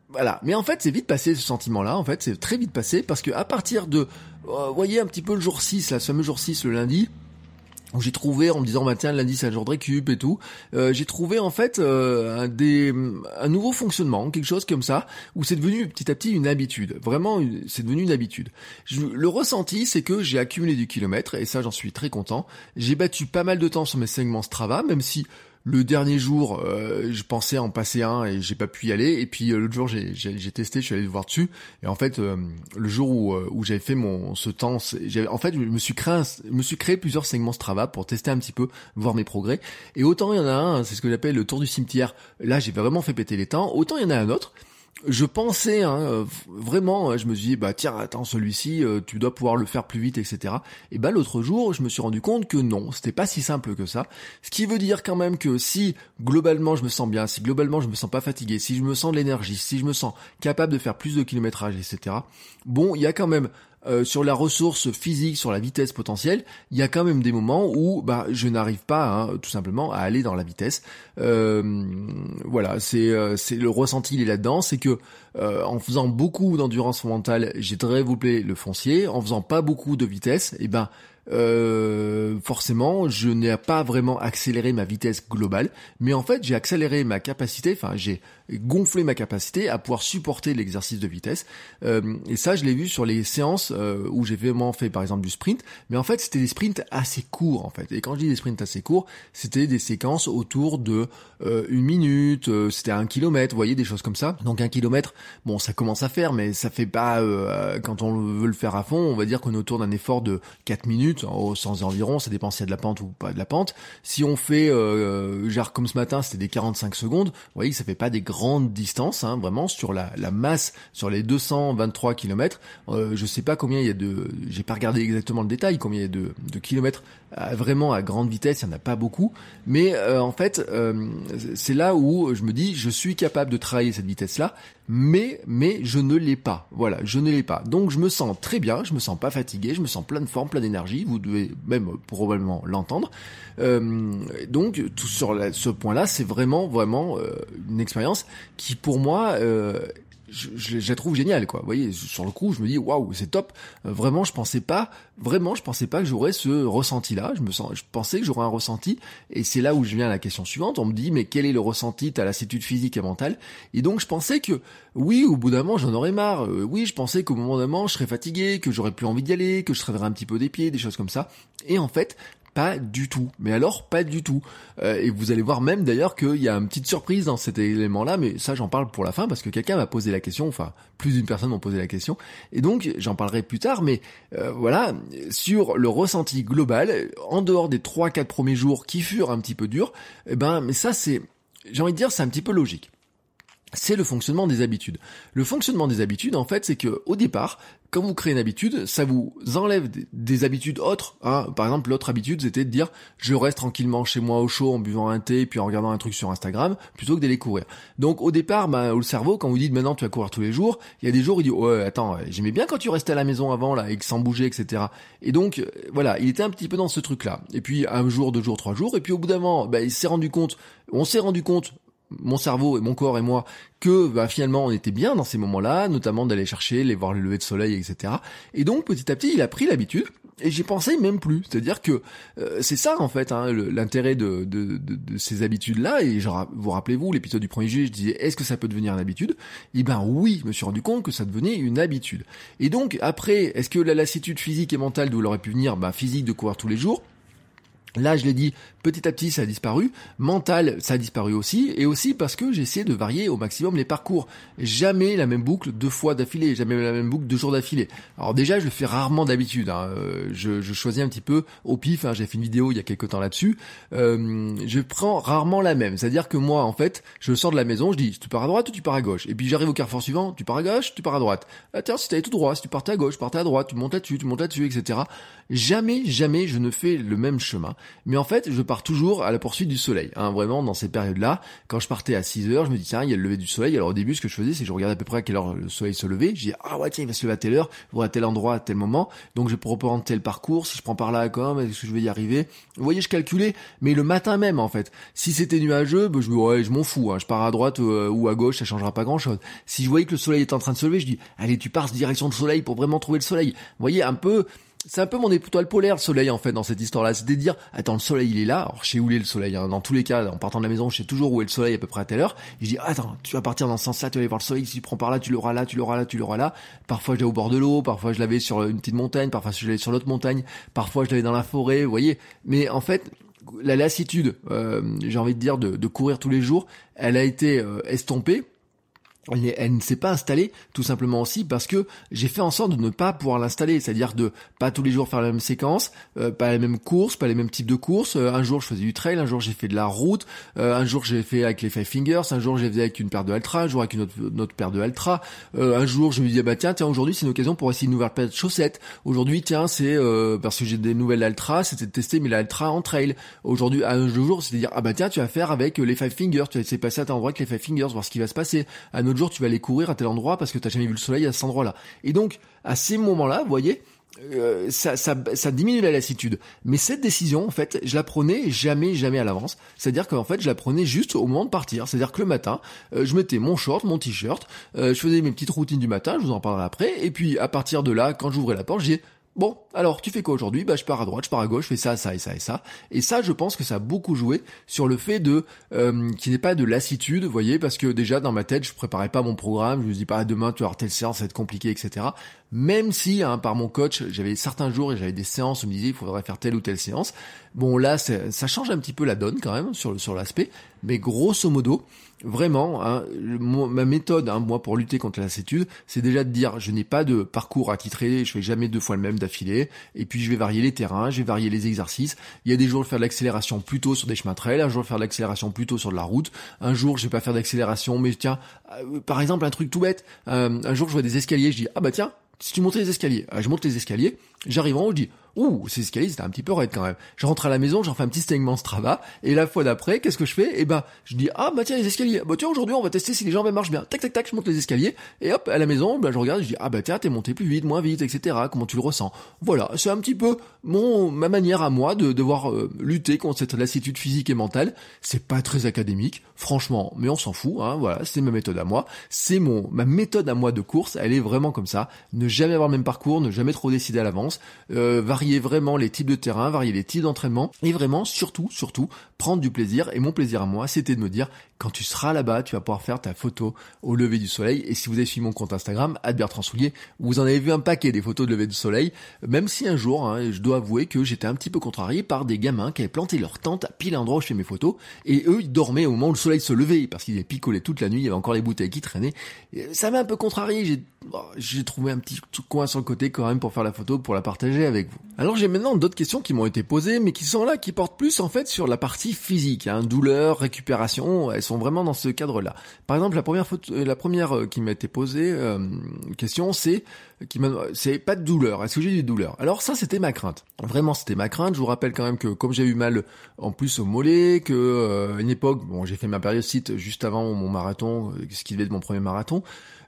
voilà. Mais en fait, c'est vite passé ce sentiment-là. En fait, c'est très vite passé parce que à partir de, euh, voyez un petit peu le jour 6, là, ce fameux jour 6, le lundi, j'ai trouvé en me disant bah tiens lundi c'est un jour de et tout euh, j'ai trouvé en fait euh, un, nouveau fonctionnement quelque chose comme ça où c'est devenu petit à petit une habitude. Vraiment c'est devenu une habitude. Le ressenti c'est que j'ai accumulé du kilomètre et ça j'en suis très content. J'ai battu pas mal de temps sur mes segments Strava même si le dernier jour, euh, je pensais en passer un et j'ai pas pu y aller. Et puis euh, l'autre jour, j'ai, testé, je suis allé voir dessus. Et en fait, euh, le jour où, où j'avais fait mon ce temps, en fait, je me suis créé, me suis créé plusieurs segments Strava pour tester un petit peu, voir mes progrès. Et autant il y en a un, c'est ce que j'appelle le tour du cimetière. Là, j'ai vraiment fait péter les temps. Autant il y en a un autre je pensais hein, vraiment, je me suis dit bah tiens attends celui-ci euh, tu dois pouvoir le faire plus vite etc. Et bah l'autre jour je me suis rendu compte que non c'était pas si simple que ça. Ce qui veut dire quand même que si globalement je me sens bien, si globalement je me sens pas fatigué, si je me sens de l'énergie, si je me sens capable de faire plus de kilométrage etc. Bon il y a quand même euh, sur la ressource physique, sur la vitesse potentielle, il y a quand même des moments où bah, je n'arrive pas hein, tout simplement à aller dans la vitesse. Euh, voilà, c'est euh, c'est le ressenti il est là-dedans, c'est que en faisant beaucoup d'endurance mentale, j'ai développé le foncier, en faisant pas beaucoup de vitesse, eh ben forcément, je n'ai pas vraiment accéléré ma vitesse globale, mais en fait, j'ai accéléré ma capacité, enfin, j'ai gonflé ma capacité à pouvoir supporter l'exercice de vitesse. Euh, et ça, je l'ai vu sur les séances euh, où j'ai vraiment fait, par exemple, du sprint, mais en fait, c'était des sprints assez courts, en fait. Et quand je dis des sprints assez courts, c'était des séquences autour de une minute, c'était un kilomètre, vous voyez, des choses comme ça. Donc un kilomètre, bon, ça commence à faire, mais ça fait pas, quand on veut le faire à fond, on va dire qu'on est autour d'un effort de 4 minutes au sens environ, ça dépend s'il y a de la pente ou pas de la pente. Si on fait, euh, genre comme ce matin, c'était des 45 secondes, vous voyez ça fait pas des grandes distances, hein, vraiment sur la, la, masse, sur les 223 km. Euh, je sais pas combien il y a de, j'ai pas regardé exactement le détail, combien il y a de, de kilomètres vraiment à grande vitesse, il y en a pas beaucoup, mais euh, en fait, euh, c'est là où je me dis, je suis capable de travailler cette vitesse-là, mais mais je ne l'ai pas. Voilà, je ne l'ai pas. Donc je me sens très bien, je me sens pas fatigué, je me sens plein de forme, plein d'énergie vous devez même probablement l'entendre. Euh, donc tout sur ce point-là, c'est vraiment vraiment euh, une expérience qui pour moi euh, je, je, la trouve géniale quoi. Vous voyez, sur le coup, je me dis waouh, c'est top. vraiment, je pensais pas, vraiment, je pensais pas que j'aurais ce ressenti là. Je me sens, je pensais que j'aurais un ressenti, et c'est là où je viens à la question suivante. On me dit mais quel est le ressenti? À lassitude physique et mentale Et donc je pensais que oui, au bout d'un moment, j'en aurais marre. Euh, oui, je pensais qu'au moment d'un moment, je serais fatigué, que j'aurais plus envie d'y aller, que je travaillerais un petit peu des pieds, des choses comme ça. Et en fait, pas du tout. Mais alors, pas du tout. Euh, et vous allez voir même d'ailleurs qu'il y a une petite surprise dans cet élément-là, mais ça j'en parle pour la fin parce que quelqu'un m'a posé la question, enfin plus d'une personne m'a posé la question, et donc j'en parlerai plus tard, mais euh, voilà, sur le ressenti global, en dehors des 3-4 premiers jours qui furent un petit peu durs, eh ben mais ça c'est, j'ai envie de dire, c'est un petit peu logique c'est le fonctionnement des habitudes. Le fonctionnement des habitudes, en fait, c'est que au départ, quand vous créez une habitude, ça vous enlève des, habitudes autres. Hein. Par exemple, l'autre habitude, c'était de dire je reste tranquillement chez moi au chaud en buvant un thé puis en regardant un truc sur Instagram plutôt que d'aller courir. Donc au départ, bah, le cerveau, quand vous dites maintenant tu vas courir tous les jours, il y a des jours il dit ouais attends j'aimais bien quand tu restais à la maison avant là et que sans bouger etc. Et donc euh, voilà, il était un petit peu dans ce truc là. Et puis un jour, deux jours, trois jours, et puis au bout d'un moment, bah, il s'est rendu compte, on s'est rendu compte mon cerveau et mon corps et moi que bah, finalement on était bien dans ces moments-là, notamment d'aller chercher, les voir le lever de soleil, etc. Et donc petit à petit il a pris l'habitude et j'y pensais même plus. C'est-à-dire que euh, c'est ça en fait hein, l'intérêt de, de, de, ces habitudes-là. Et genre, vous rappelez-vous l'épisode du premier juillet, je disais est-ce que ça peut devenir une habitude? Eh ben oui, je me suis rendu compte que ça devenait une habitude. Et donc après, est-ce que la lassitude physique et mentale d'où elle aurait pu venir? Bah physique de courir tous les jours Là, je l'ai dit, petit à petit, ça a disparu. Mental, ça a disparu aussi. Et aussi parce que j'ai essayé de varier au maximum les parcours. Jamais la même boucle deux fois d'affilée. Jamais la même boucle deux jours d'affilée. Alors déjà, je le fais rarement d'habitude. Hein. Euh, je, choisis un petit peu au pif. Hein. J'ai fait une vidéo il y a quelques temps là-dessus. Euh, je prends rarement la même. C'est-à-dire que moi, en fait, je sors de la maison, je dis, tu pars à droite ou tu pars à gauche? Et puis j'arrive au carrefour suivant, tu pars à gauche, tu pars à droite. Ah tiens, si t'allais tout droit, si tu partais à gauche, tu partais à droite, tu montes là-dessus, tu montes là-dessus, etc. Jamais, jamais je ne fais le même chemin. Mais en fait, je pars toujours à la poursuite du soleil. Hein, vraiment, dans ces périodes-là, quand je partais à 6 heures, je me dis, tiens, il y a le lever du soleil. Alors au début, ce que je faisais, c'est que je regardais à peu près à quelle heure le soleil se levait. Je dis, ah ouais, tiens, il va se lever à telle heure, il va à tel endroit, à tel moment. Donc je prendre tel parcours. Si je prends par là, quand même, est-ce que je vais y arriver? Vous voyez, je calculais, mais le matin même, en fait. Si c'était nuageux, ben, je ouais, je m'en fous. Hein, je pars à droite euh, ou à gauche, ça changera pas grand-chose. Si je voyais que le soleil est en train de se lever, je dis, allez, tu pars direction du soleil pour vraiment trouver le soleil. Vous voyez, un peu c'est un peu mon étoile polaire, le soleil, en fait, dans cette histoire-là. C'est de dire, attends, le soleil, il est là. Alors, je sais où est le soleil. Hein. Dans tous les cas, en partant de la maison, je sais toujours où est le soleil à peu près à telle heure. Je dis, attends, tu vas partir dans ce sens-là, tu vas aller voir le soleil. Si tu prends par là, tu l'auras là, tu l'auras là, tu l'auras là. Parfois, je l'avais au bord de l'eau. Parfois, je l'avais sur une petite montagne. Parfois, je l'avais sur l'autre montagne. Parfois, je l'avais dans la forêt. Vous voyez. Mais en fait, la lassitude, euh, j'ai envie de dire, de, de, courir tous les jours, elle a été euh, estompée elle, ne s'est pas installée tout simplement aussi parce que j'ai fait en sorte de ne pas pouvoir l'installer, c'est-à-dire de pas tous les jours faire la même séquence, euh, pas les mêmes courses, pas les mêmes types de courses. Euh, un jour je faisais du trail, un jour j'ai fait de la route, euh, un jour j'ai fait avec les Five Fingers, un jour j'ai fait avec une paire de Altra, un jour avec une autre, paire de Altra. un jour je me disais bah tiens tiens aujourd'hui c'est une occasion pour essayer une nouvelle paire de chaussettes. Aujourd'hui tiens c'est parce que j'ai des nouvelles Altra, c'était de tester mes Altra en trail. Aujourd'hui un jour c'est de dire ah bah tiens tu vas faire avec les Five Fingers, tu vas essayer de passer à tel endroit avec les Five Fingers, voir ce qui va se passer. Jour tu vas aller courir à tel endroit parce que t'as jamais vu le soleil à cet endroit-là. Et donc, à ces moments-là, vous voyez, euh, ça, diminue la lassitude. Mais cette décision, en fait, je la prenais jamais, jamais à l'avance. C'est-à-dire qu'en fait, je la prenais juste au moment de partir. C'est-à-dire que le matin, euh, je mettais mon short, mon t-shirt, euh, je faisais mes petites routines du matin, je vous en parlerai après. Et puis, à partir de là, quand j'ouvrais la porte, j'ai Bon, alors tu fais quoi aujourd'hui? Bah je pars à droite, je pars à gauche, je fais ça, ça et ça et ça. Et ça, je pense que ça a beaucoup joué sur le fait de euh, qu'il n'y ait pas de lassitude, vous voyez, parce que déjà dans ma tête, je préparais pas mon programme, je me dis pas ah, demain tu vas avoir telle séance, ça va être compliqué, etc. Même si hein, par mon coach, j'avais certains jours et j'avais des séances où me disait il faudrait faire telle ou telle séance. Bon là, ça change un petit peu la donne quand même sur sur l'aspect, mais grosso modo, vraiment, hein, ma méthode, hein, moi, pour lutter contre la lassitude, c'est déjà de dire, je n'ai pas de parcours à titrer, je fais jamais deux fois le même d'affilée, et puis je vais varier les terrains, je vais varier les exercices. Il y a des jours, je vais faire de l'accélération plutôt sur des chemins trail, un jour, je vais faire de l'accélération plutôt sur de la route, un jour, je vais pas faire d'accélération, mais tiens, euh, par exemple, un truc tout bête, euh, un jour, je vois des escaliers, je dis, ah bah tiens, si tu montes les escaliers, euh, je monte les escaliers, j'arrive en haut, je dis, ouh, ces escaliers, c'était un petit peu raide quand même. Je rentre à la maison, j'en fais un petit segment Strava, et la fois d'après, qu'est-ce que je fais? Eh ben, je dis, ah bah tiens, les escaliers, bah tiens, aujourd'hui, on va tester si les jambes marchent bien. Tac, tac, tac, je monte les escaliers, et hop, à la maison, bah, je regarde, je dis, ah bah tiens, t'es monté plus vite, moins vite, etc. Comment tu le ressens? Voilà, c'est un petit peu mon ma manière à moi de devoir euh, lutter contre cette lassitude physique et mentale. C'est pas très académique, franchement, mais on s'en fout, hein, voilà, c'est ma méthode à moi. C'est mon ma méthode à moi de course, elle est vraiment comme ça. Ne jamais avoir le même parcours, ne jamais trop décider à l'avance, euh, varier vraiment les types de terrain, varier les types d'entraînement et vraiment surtout, surtout prendre du plaisir. Et mon plaisir à moi, c'était de me dire quand tu seras là-bas, tu vas pouvoir faire ta photo au lever du soleil. Et si vous avez suivi mon compte Instagram, Bertrand Soulier, vous en avez vu un paquet des photos de lever du soleil. Même si un jour, hein, je dois avouer que j'étais un petit peu contrarié par des gamins qui avaient planté leur tente à pile endroit fais mes photos. Et eux, ils dormaient au moment où le soleil se levait parce qu'ils avaient picolé toute la nuit. Il y avait encore les bouteilles qui traînaient. ça m'a un peu contrarié. J'ai, j'ai trouvé un petit coin sur le côté quand même pour faire la photo, pour la partager avec vous. Alors j'ai maintenant d'autres questions qui m'ont été posées, mais qui sont là, qui portent plus en fait sur la partie physique, hein, douleur, récupération. Elles sont vraiment dans ce cadre-là. Par exemple, la première photo, euh, la première euh, qui m'a été posée euh, question, c'est qui c'est pas de douleur. Est-ce que j'ai des douleurs? Alors ça, c'était ma crainte. Vraiment, c'était ma crainte. Je vous rappelle quand même que comme j'ai eu mal en plus au mollet, que une époque, bon, j'ai fait ma période site juste avant mon marathon, ce qui devait être mon premier marathon.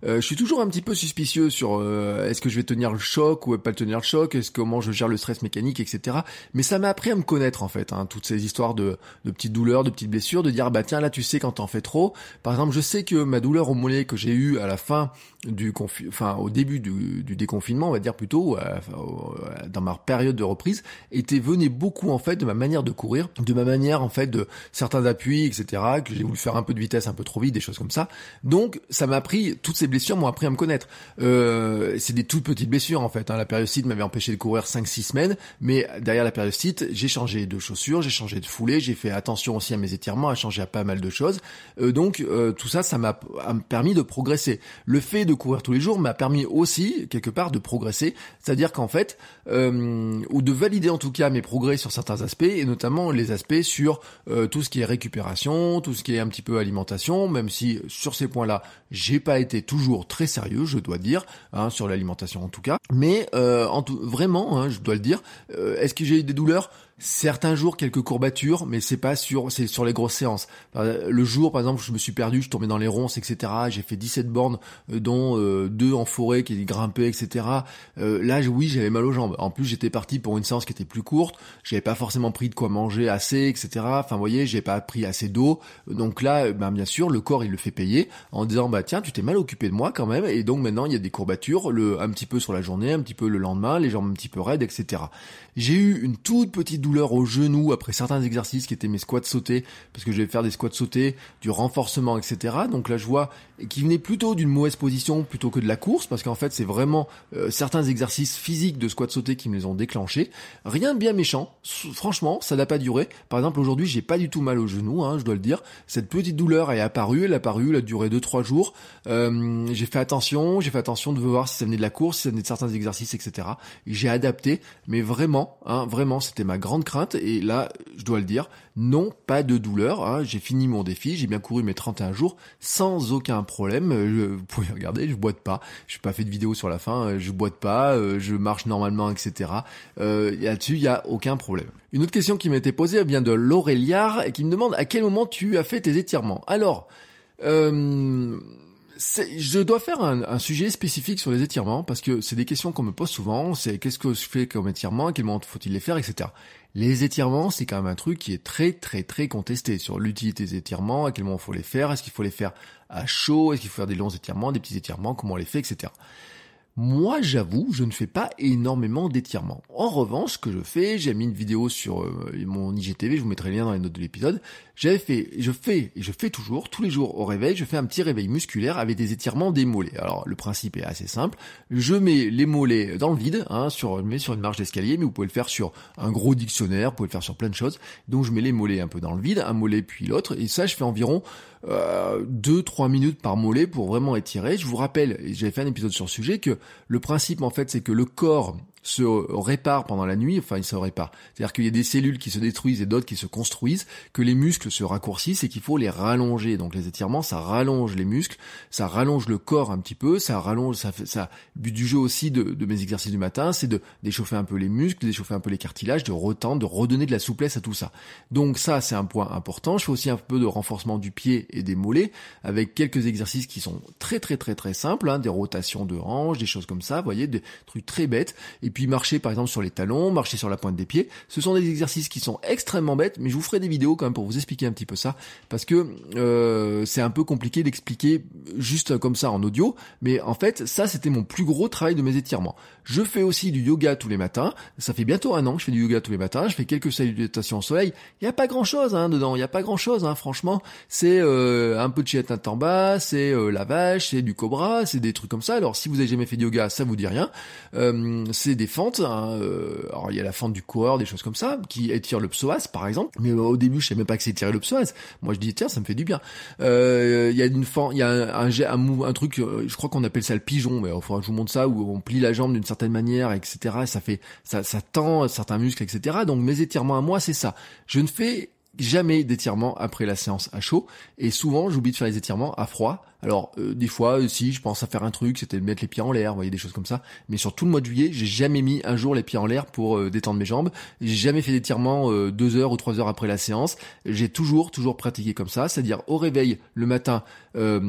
Euh, je suis toujours un petit peu suspicieux sur euh, est-ce que je vais tenir le choc ou pas tenir le choc, est-ce comment je gère le stress mécanique, etc. Mais ça m'a appris à me connaître en fait, hein, toutes ces histoires de, de petites douleurs, de petites blessures, de dire bah tiens là tu sais quand t'en fais trop. Par exemple, je sais que ma douleur au mollet que j'ai eu à la fin du confi enfin au début du, du, déconfinement, on va dire plutôt, euh, dans ma période de reprise, était venait beaucoup en fait de ma manière de courir, de ma manière en fait de certains appuis, etc. Que j'ai voulu faire un peu de vitesse un peu trop vite, des choses comme ça. Donc ça m'a appris toutes ces blessures m'ont appris à me connaître. Euh, c'est des toutes petites blessures en fait. Hein. La périostite m'avait empêché de courir 5-6 semaines, mais derrière la périostite, j'ai changé de chaussures, j'ai changé de foulée, j'ai fait attention aussi à mes étirements, à changer à pas mal de choses. Euh, donc euh, tout ça, ça m'a permis de progresser. Le fait de courir tous les jours m'a permis aussi quelque part de progresser, c'est-à-dire qu'en fait, euh, ou de valider en tout cas mes progrès sur certains aspects, et notamment les aspects sur euh, tout ce qui est récupération, tout ce qui est un petit peu alimentation, même si sur ces points-là, j'ai pas été toujours très sérieux, je dois dire, hein, sur l'alimentation en tout cas. Mais euh, en tout, vraiment, hein, je dois le dire, est-ce que j'ai eu des douleurs? Certains jours, quelques courbatures, mais c'est pas sur, c'est sur les grosses séances. Le jour, par exemple, je me suis perdu, je tombais dans les ronces, etc. J'ai fait 17 bornes, euh, dont euh, deux en forêt qui grimpaient, etc. Euh, là, oui, j'avais mal aux jambes. En plus, j'étais parti pour une séance qui était plus courte. J'avais pas forcément pris de quoi manger assez, etc. Enfin, vous voyez, j'ai pas pris assez d'eau. Donc là, ben, bien sûr, le corps, il le fait payer en disant, bah tiens, tu t'es mal occupé de moi quand même. Et donc maintenant, il y a des courbatures, le, un petit peu sur la journée, un petit peu le lendemain, les jambes un petit peu raides, etc. J'ai eu une toute petite douleur au genou après certains exercices qui étaient mes squats sautés, parce que je vais faire des squats sautés, du renforcement, etc. Donc là, je vois qui venait plutôt d'une mauvaise position plutôt que de la course, parce qu'en fait, c'est vraiment euh, certains exercices physiques de squat sauté qui me les ont déclenchés. Rien de bien méchant, franchement, ça n'a pas duré. Par exemple, aujourd'hui, j'ai pas du tout mal au genou, hein, je dois le dire. Cette petite douleur est apparue, elle est apparue, elle a duré 2-3 jours. Euh, j'ai fait attention, j'ai fait attention de voir si ça venait de la course, si ça venait de certains exercices, etc. J'ai adapté, mais vraiment, hein, vraiment, c'était ma grande crainte. Et là, je dois le dire, non, pas de douleur. Hein. J'ai fini mon défi, j'ai bien couru mes 31 jours sans aucun problème. Euh, vous pouvez regarder, je boite pas. Je n'ai pas fait de vidéo sur la fin. Euh, je boite pas, euh, je marche normalement, etc. Euh, Là-dessus, il y a aucun problème. Une autre question qui m'a été posée vient de Lauréliard et qui me demande à quel moment tu as fait tes étirements. Alors. Euh, je dois faire un, un, sujet spécifique sur les étirements parce que c'est des questions qu'on me pose souvent. C'est qu'est-ce que je fais comme étirement, à quel moment faut-il les faire, etc. Les étirements, c'est quand même un truc qui est très très très contesté sur l'utilité des étirements, à quel moment faut les faire, est-ce qu'il faut les faire à chaud, est-ce qu'il faut faire des longs étirements, des petits étirements, comment on les fait, etc. Moi, j'avoue, je ne fais pas énormément d'étirements. En revanche, ce que je fais, j'ai mis une vidéo sur euh, mon IGTV, je vous mettrai le lien dans les notes de l'épisode. J'avais fait, je fais, et je fais toujours, tous les jours au réveil, je fais un petit réveil musculaire avec des étirements des mollets. Alors, le principe est assez simple. Je mets les mollets dans le vide, hein, sur, je mets sur une marche d'escalier, mais vous pouvez le faire sur un gros dictionnaire, vous pouvez le faire sur plein de choses. Donc, je mets les mollets un peu dans le vide, un mollet puis l'autre, et ça, je fais environ 2-3 euh, minutes par mollet pour vraiment étirer. Je vous rappelle, j'avais fait un épisode sur le sujet, que le principe en fait c'est que le corps se répare pendant la nuit, enfin il se répare. C'est-à-dire qu'il y a des cellules qui se détruisent et d'autres qui se construisent, que les muscles se raccourcissent et qu'il faut les rallonger. Donc les étirements, ça rallonge les muscles, ça rallonge le corps un petit peu, ça rallonge, ça fait ça. Du jeu aussi de, de mes exercices du matin, c'est de d'échauffer un peu les muscles, d'échauffer un peu les cartilages, de retendre, de redonner de la souplesse à tout ça. Donc ça c'est un point important. Je fais aussi un peu de renforcement du pied et des mollets avec quelques exercices qui sont très très très très simples, hein, des rotations de hanches, des choses comme ça, vous voyez, des trucs très bêtes. Et puis marcher par exemple sur les talons, marcher sur la pointe des pieds. Ce sont des exercices qui sont extrêmement bêtes, mais je vous ferai des vidéos quand même pour vous expliquer un petit peu ça, parce que euh, c'est un peu compliqué d'expliquer juste comme ça en audio, mais en fait ça c'était mon plus gros travail de mes étirements. Je fais aussi du yoga tous les matins, ça fait bientôt un an que je fais du yoga tous les matins, je fais quelques salutations au soleil, il n'y a pas grand chose hein, dedans, il n'y a pas grand chose, hein, franchement, c'est euh, un peu de chiat en bas, c'est euh, la vache, c'est du cobra, c'est des trucs comme ça, alors si vous avez jamais fait de yoga, ça vous dit rien, c'est des fentes, Hein, euh, alors il y a la fente du coureur, des choses comme ça, qui étire le psoas par exemple. Mais au début, je savais même pas que c'est étirer le psoas. Moi, je dis tiens, ça me fait du bien. Euh, il y a une fente, il y a un, un, un, truc, euh, je crois qu'on appelle ça le pigeon, mais il faudra que je vous montre ça où on plie la jambe d'une certaine manière, etc. Et ça fait, ça, ça tend certains muscles, etc. Donc mes étirements à moi, c'est ça. Je ne fais jamais d'étirements après la séance à chaud et souvent j'oublie de faire les étirements à froid alors euh, des fois, euh, si je pense à faire un truc, c'était de mettre les pieds en l'air, vous voyez des choses comme ça. Mais sur tout le mois de juillet, j'ai jamais mis un jour les pieds en l'air pour euh, détendre mes jambes. J'ai jamais fait d'étirement deux heures ou trois heures après la séance. J'ai toujours, toujours pratiqué comme ça, c'est-à-dire au réveil le matin,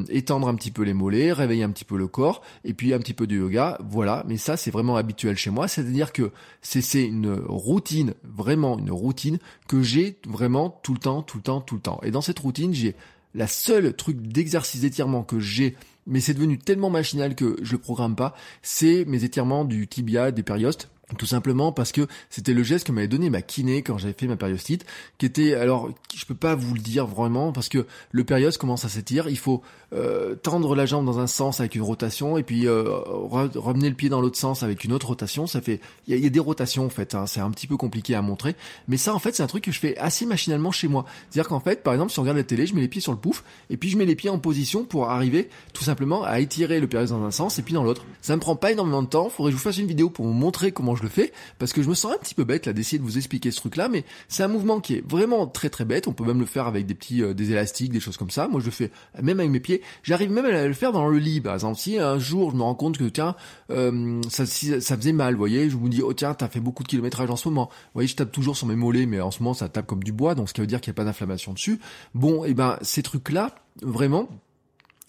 étendre un petit peu les mollets, réveiller un petit peu le corps, et puis un petit peu de yoga. Voilà. Mais ça, c'est vraiment habituel chez moi. C'est-à-dire que c'est une routine, vraiment une routine que j'ai vraiment tout le temps, tout le temps, tout le temps. Et dans cette routine, j'ai la seule truc d'exercice d'étirement que j'ai, mais c'est devenu tellement machinal que je le programme pas, c'est mes étirements du tibia, des périostes. Tout simplement parce que c'était le geste que m'avait donné ma kiné quand j'avais fait ma périostite, qui était alors je peux pas vous le dire vraiment parce que le périos commence à s'étirer, il faut euh, tendre la jambe dans un sens avec une rotation et puis euh, remener le pied dans l'autre sens avec une autre rotation. Ça fait il y, a des rotations en fait, hein, c'est un petit peu compliqué à montrer, mais ça en fait c'est un truc que je fais assez machinalement chez moi. C'est-à-dire qu'en fait par exemple si on regarde la télé, je mets les pieds sur le pouf et puis je mets les pieds en position pour arriver tout simplement à étirer le périos dans un sens et puis dans l'autre. Ça me prend pas énormément de temps. Faudrait que je vous fasse une vidéo pour vous montrer comment comment je le fais, parce que je me sens un petit peu bête là d'essayer de vous expliquer ce truc-là, mais c'est un mouvement qui est vraiment très très bête. On peut même le faire avec des petits euh, des élastiques, des choses comme ça. Moi, je le fais même avec mes pieds. J'arrive même à le faire dans le lit, par exemple. Si un jour je me rends compte que tiens, euh, ça, ça faisait mal, vous voyez, je vous dis oh tiens, t'as fait beaucoup de kilométrage en ce moment. Vous voyez, je tape toujours sur mes mollets, mais en ce moment ça tape comme du bois, donc ce qui veut dire qu'il n'y a pas d'inflammation dessus. Bon, et eh ben ces trucs-là, vraiment,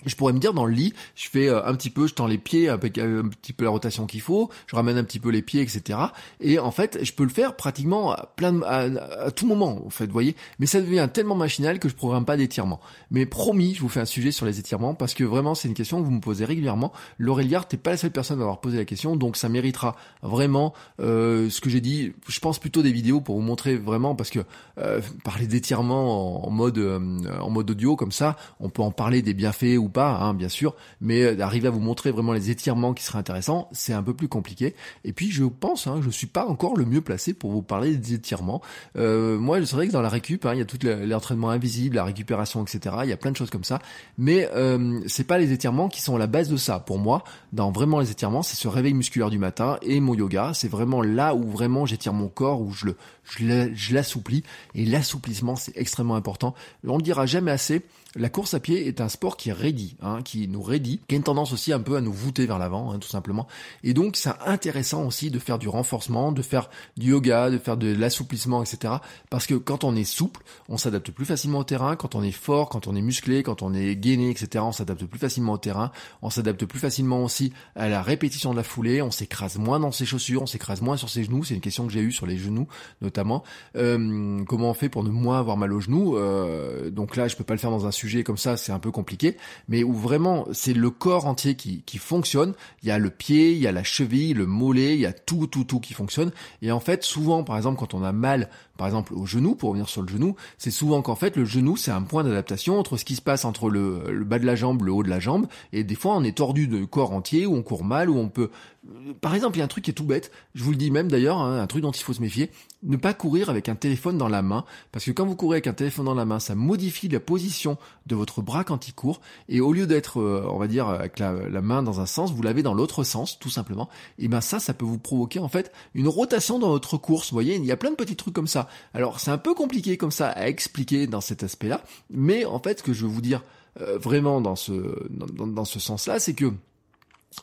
je pourrais me dire dans le lit, je fais euh, un petit peu, je tends les pieds avec euh, un petit peu la rotation qu'il faut, je ramène un petit peu les pieds, etc. Et en fait, je peux le faire pratiquement à plein à, tout moment, en fait, vous voyez. Mais ça devient tellement machinal que je programme pas d'étirement. Mais promis, je vous fais un sujet sur les étirements parce que vraiment, c'est une question que vous me posez régulièrement. L'Auréliard, t'es pas la seule personne à avoir posé la question, donc ça méritera vraiment euh, ce que j'ai dit. Je pense plutôt des vidéos pour vous montrer vraiment parce que parler d'étirement en, mode en mode audio comme ça, on peut en parler des bienfaits ou hein, bien sûr, mais euh, d'arriver à vous montrer vraiment les étirements qui seraient intéressants, c'est un peu plus compliqué. Et puis je pense, hein, je suis pas encore le mieux placé pour vous parler des étirements. Euh, moi, c'est vrai que dans la récup, hein, il y a tout l'entraînement invisible, la récupération, etc. Il y a plein de choses comme ça, mais euh, c'est pas les étirements qui sont la base de ça. Pour moi, dans vraiment les étirements, c'est ce réveil musculaire du matin et mon yoga. C'est vraiment là où vraiment j'étire mon corps, où je le, je l'assouplis. Et l'assouplissement, c'est extrêmement important. On le dira jamais assez la course à pied est un sport qui raidit, hein, qui nous raidit, qui a une tendance aussi un peu à nous voûter vers l'avant, hein, tout simplement. Et donc c'est intéressant aussi de faire du renforcement, de faire du yoga, de faire de l'assouplissement, etc. Parce que quand on est souple, on s'adapte plus facilement au terrain. Quand on est fort, quand on est musclé, quand on est gainé, etc. On s'adapte plus facilement au terrain. On s'adapte plus facilement aussi à la répétition de la foulée. On s'écrase moins dans ses chaussures, on s'écrase moins sur ses genoux. C'est une question que j'ai eue sur les genoux notamment. Euh, comment on fait pour ne moins avoir mal aux genoux? Euh, Donc là, je peux pas le faire dans un sujet comme ça, c'est un peu compliqué, mais où vraiment c'est le corps entier qui, qui fonctionne. Il y a le pied, il y a la cheville, le mollet, il y a tout, tout, tout qui fonctionne. Et en fait, souvent, par exemple, quand on a mal, par exemple, au genou, pour revenir sur le genou, c'est souvent qu'en fait, le genou, c'est un point d'adaptation entre ce qui se passe entre le, bas de la jambe, le haut de la jambe, et des fois, on est tordu de corps entier, ou on court mal, ou on peut par exemple, il y a un truc qui est tout bête, je vous le dis même d'ailleurs, hein, un truc dont il faut se méfier, ne pas courir avec un téléphone dans la main, parce que quand vous courez avec un téléphone dans la main, ça modifie la position de votre bras quand il court, et au lieu d'être, euh, on va dire, avec la, main dans un sens, vous l'avez dans l'autre sens, tout simplement, et ben ça, ça peut vous provoquer en fait une rotation dans votre course, vous voyez, il y a plein de petits trucs comme ça. Alors c'est un peu compliqué comme ça à expliquer dans cet aspect-là, mais en fait, ce que je veux vous dire euh, vraiment dans ce, dans ce sens-là, c'est que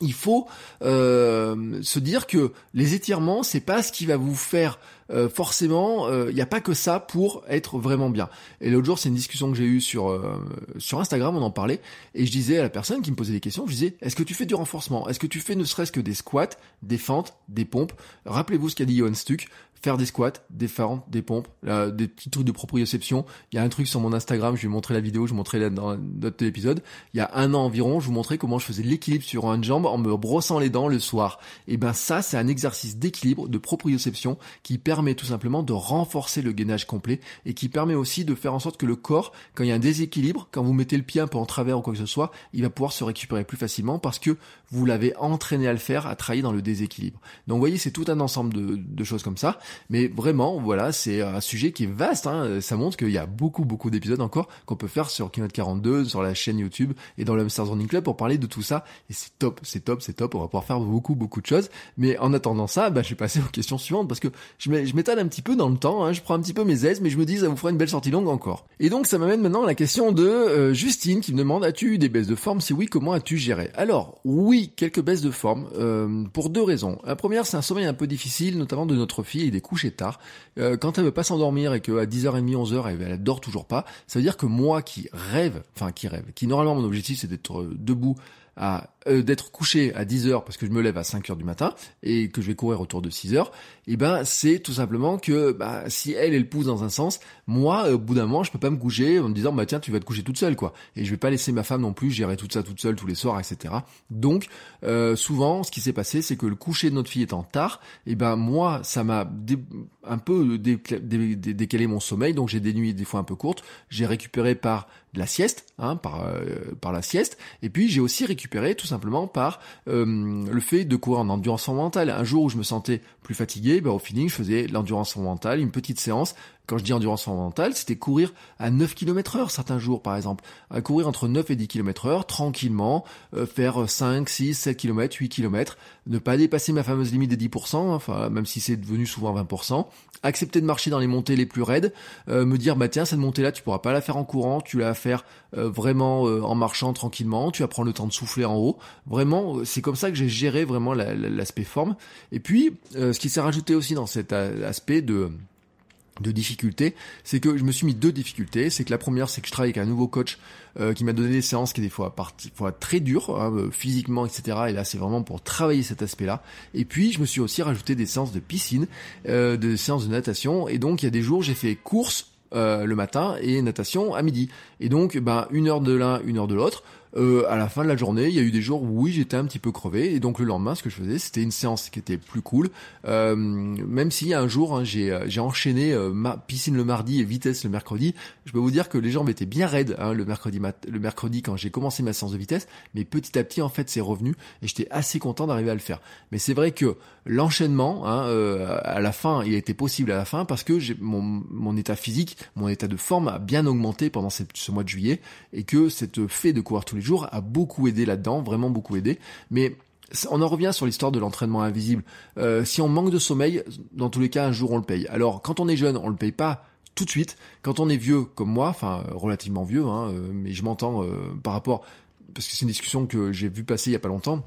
il faut euh, se dire que les étirements, c'est pas ce qui va vous faire euh, forcément, il euh, n'y a pas que ça pour être vraiment bien. Et l'autre jour, c'est une discussion que j'ai eue sur sur Instagram, on en parlait, et je disais à la personne qui me posait des questions, je disais, est-ce que tu fais du renforcement? Est-ce que tu fais ne serait-ce que des squats, des fentes, des pompes? Rappelez-vous ce qu'a dit Johan Stuck, faire des squats, des fentes, des pompes, des petits trucs de proprioception. Il y a un truc sur mon Instagram, je vais montrer la vidéo, je vous montrerai dans d'autres épisodes. Il y a un an environ, je vous montrais comment je faisais l'équilibre sur une jambe en me brossant les dents le soir. Et ben ça, c'est un exercice d'équilibre, de proprioception qui permet tout simplement de renforcer le gainage complet et qui permet aussi de faire en sorte que le corps, quand il y a un déséquilibre, quand vous mettez le pied un peu en travers ou quoi que ce soit, il va pouvoir se récupérer plus facilement parce que vous l'avez entraîné à le faire, à travailler dans le déséquilibre. Donc vous voyez, c'est tout un ensemble de, de choses comme ça. Mais vraiment, voilà, c'est un sujet qui est vaste. Hein. Ça montre qu'il y a beaucoup, beaucoup d'épisodes encore qu'on peut faire sur Keynote 42, sur la chaîne YouTube et dans le Hamsters Running Club pour parler de tout ça. Et c'est top, c'est top, c'est top. On va pouvoir faire beaucoup, beaucoup de choses. Mais en attendant ça, bah, je vais passer aux questions suivantes parce que je m'étale un petit peu dans le temps. Hein. Je prends un petit peu mes aises, mais je me dis ça vous fera une belle sortie longue encore. Et donc ça m'amène maintenant à la question de euh, Justine qui me demande as-tu eu des baisses de forme? Si oui, comment as-tu géré? Alors oui, quelques baisses de forme euh, pour deux raisons. La première, c'est un sommeil un peu difficile, notamment de notre fille des couches tard. Euh, quand elle veut pas s'endormir et qu'à 10h30, 11h, elle, elle dort toujours pas, ça veut dire que moi qui rêve, enfin qui rêve, qui normalement mon objectif c'est d'être euh, debout euh, d'être couché à 10 heures parce que je me lève à 5 heures du matin et que je vais courir autour de 6 heures, eh ben c'est tout simplement que bah, si elle elle pousse dans un sens, moi au bout d'un moment je peux pas me coucher en me disant bah tiens tu vas te coucher toute seule quoi. Et je vais pas laisser ma femme non plus gérer tout ça toute seule tous les soirs etc. Donc euh, souvent ce qui s'est passé c'est que le coucher de notre fille étant tard, eh ben moi ça m'a un peu décalé mon sommeil. Donc j'ai des nuits des fois un peu courtes, j'ai récupéré par la sieste, hein, par, euh, par la sieste, et puis j'ai aussi récupéré tout simplement par euh, le fait de courir en endurance mentale. Un jour où je me sentais plus fatigué, bah, au feeling je faisais l'endurance mentale, une petite séance, quand je dis endurance fondamentale, c'était courir à 9 km heure certains jours par exemple, à courir entre 9 et 10 km heure tranquillement, euh, faire 5, 6, 7 km, 8 km, ne pas dépasser ma fameuse limite des 10%, enfin même si c'est devenu souvent 20%, accepter de marcher dans les montées les plus raides, euh, me dire bah tiens cette montée là tu pourras pas la faire en courant, tu la faire euh, vraiment en marchant tranquillement, tu vas prendre le temps de souffler en haut. Vraiment, c'est comme ça que j'ai géré vraiment l'aspect forme. Et puis, ce qui s'est rajouté aussi dans cet aspect de de difficultés, c'est que je me suis mis deux difficultés. C'est que la première, c'est que je travaille avec un nouveau coach euh, qui m'a donné des séances qui des fois, fois très dures, hein, euh, physiquement, etc. Et là, c'est vraiment pour travailler cet aspect-là. Et puis, je me suis aussi rajouté des séances de piscine, euh, des séances de natation. Et donc, il y a des jours, j'ai fait course le matin et natation à midi. Et donc, ben, une heure de l'un, une heure de l'autre. Euh, à la fin de la journée, il y a eu des jours où oui, j'étais un petit peu crevé, et donc le lendemain, ce que je faisais, c'était une séance qui était plus cool. Euh, même si un jour, hein, j'ai euh, j'ai enchaîné euh, ma piscine le mardi et vitesse le mercredi, je peux vous dire que les jambes étaient bien raides hein, le mercredi le mercredi quand j'ai commencé ma séance de vitesse, mais petit à petit, en fait, c'est revenu, et j'étais assez content d'arriver à le faire. Mais c'est vrai que l'enchaînement, hein, à la fin, il a été possible à la fin parce que j'ai mon, mon état physique, mon état de forme a bien augmenté pendant ce mois de juillet, et que cette fait de courir tous les jours a beaucoup aidé là-dedans, vraiment beaucoup aidé. Mais on en revient sur l'histoire de l'entraînement invisible. Euh, si on manque de sommeil, dans tous les cas, un jour on le paye. Alors, quand on est jeune, on le paye pas tout de suite. Quand on est vieux, comme moi, enfin relativement vieux, hein, euh, mais je m'entends euh, par rapport, parce que c'est une discussion que j'ai vu passer il y a pas longtemps.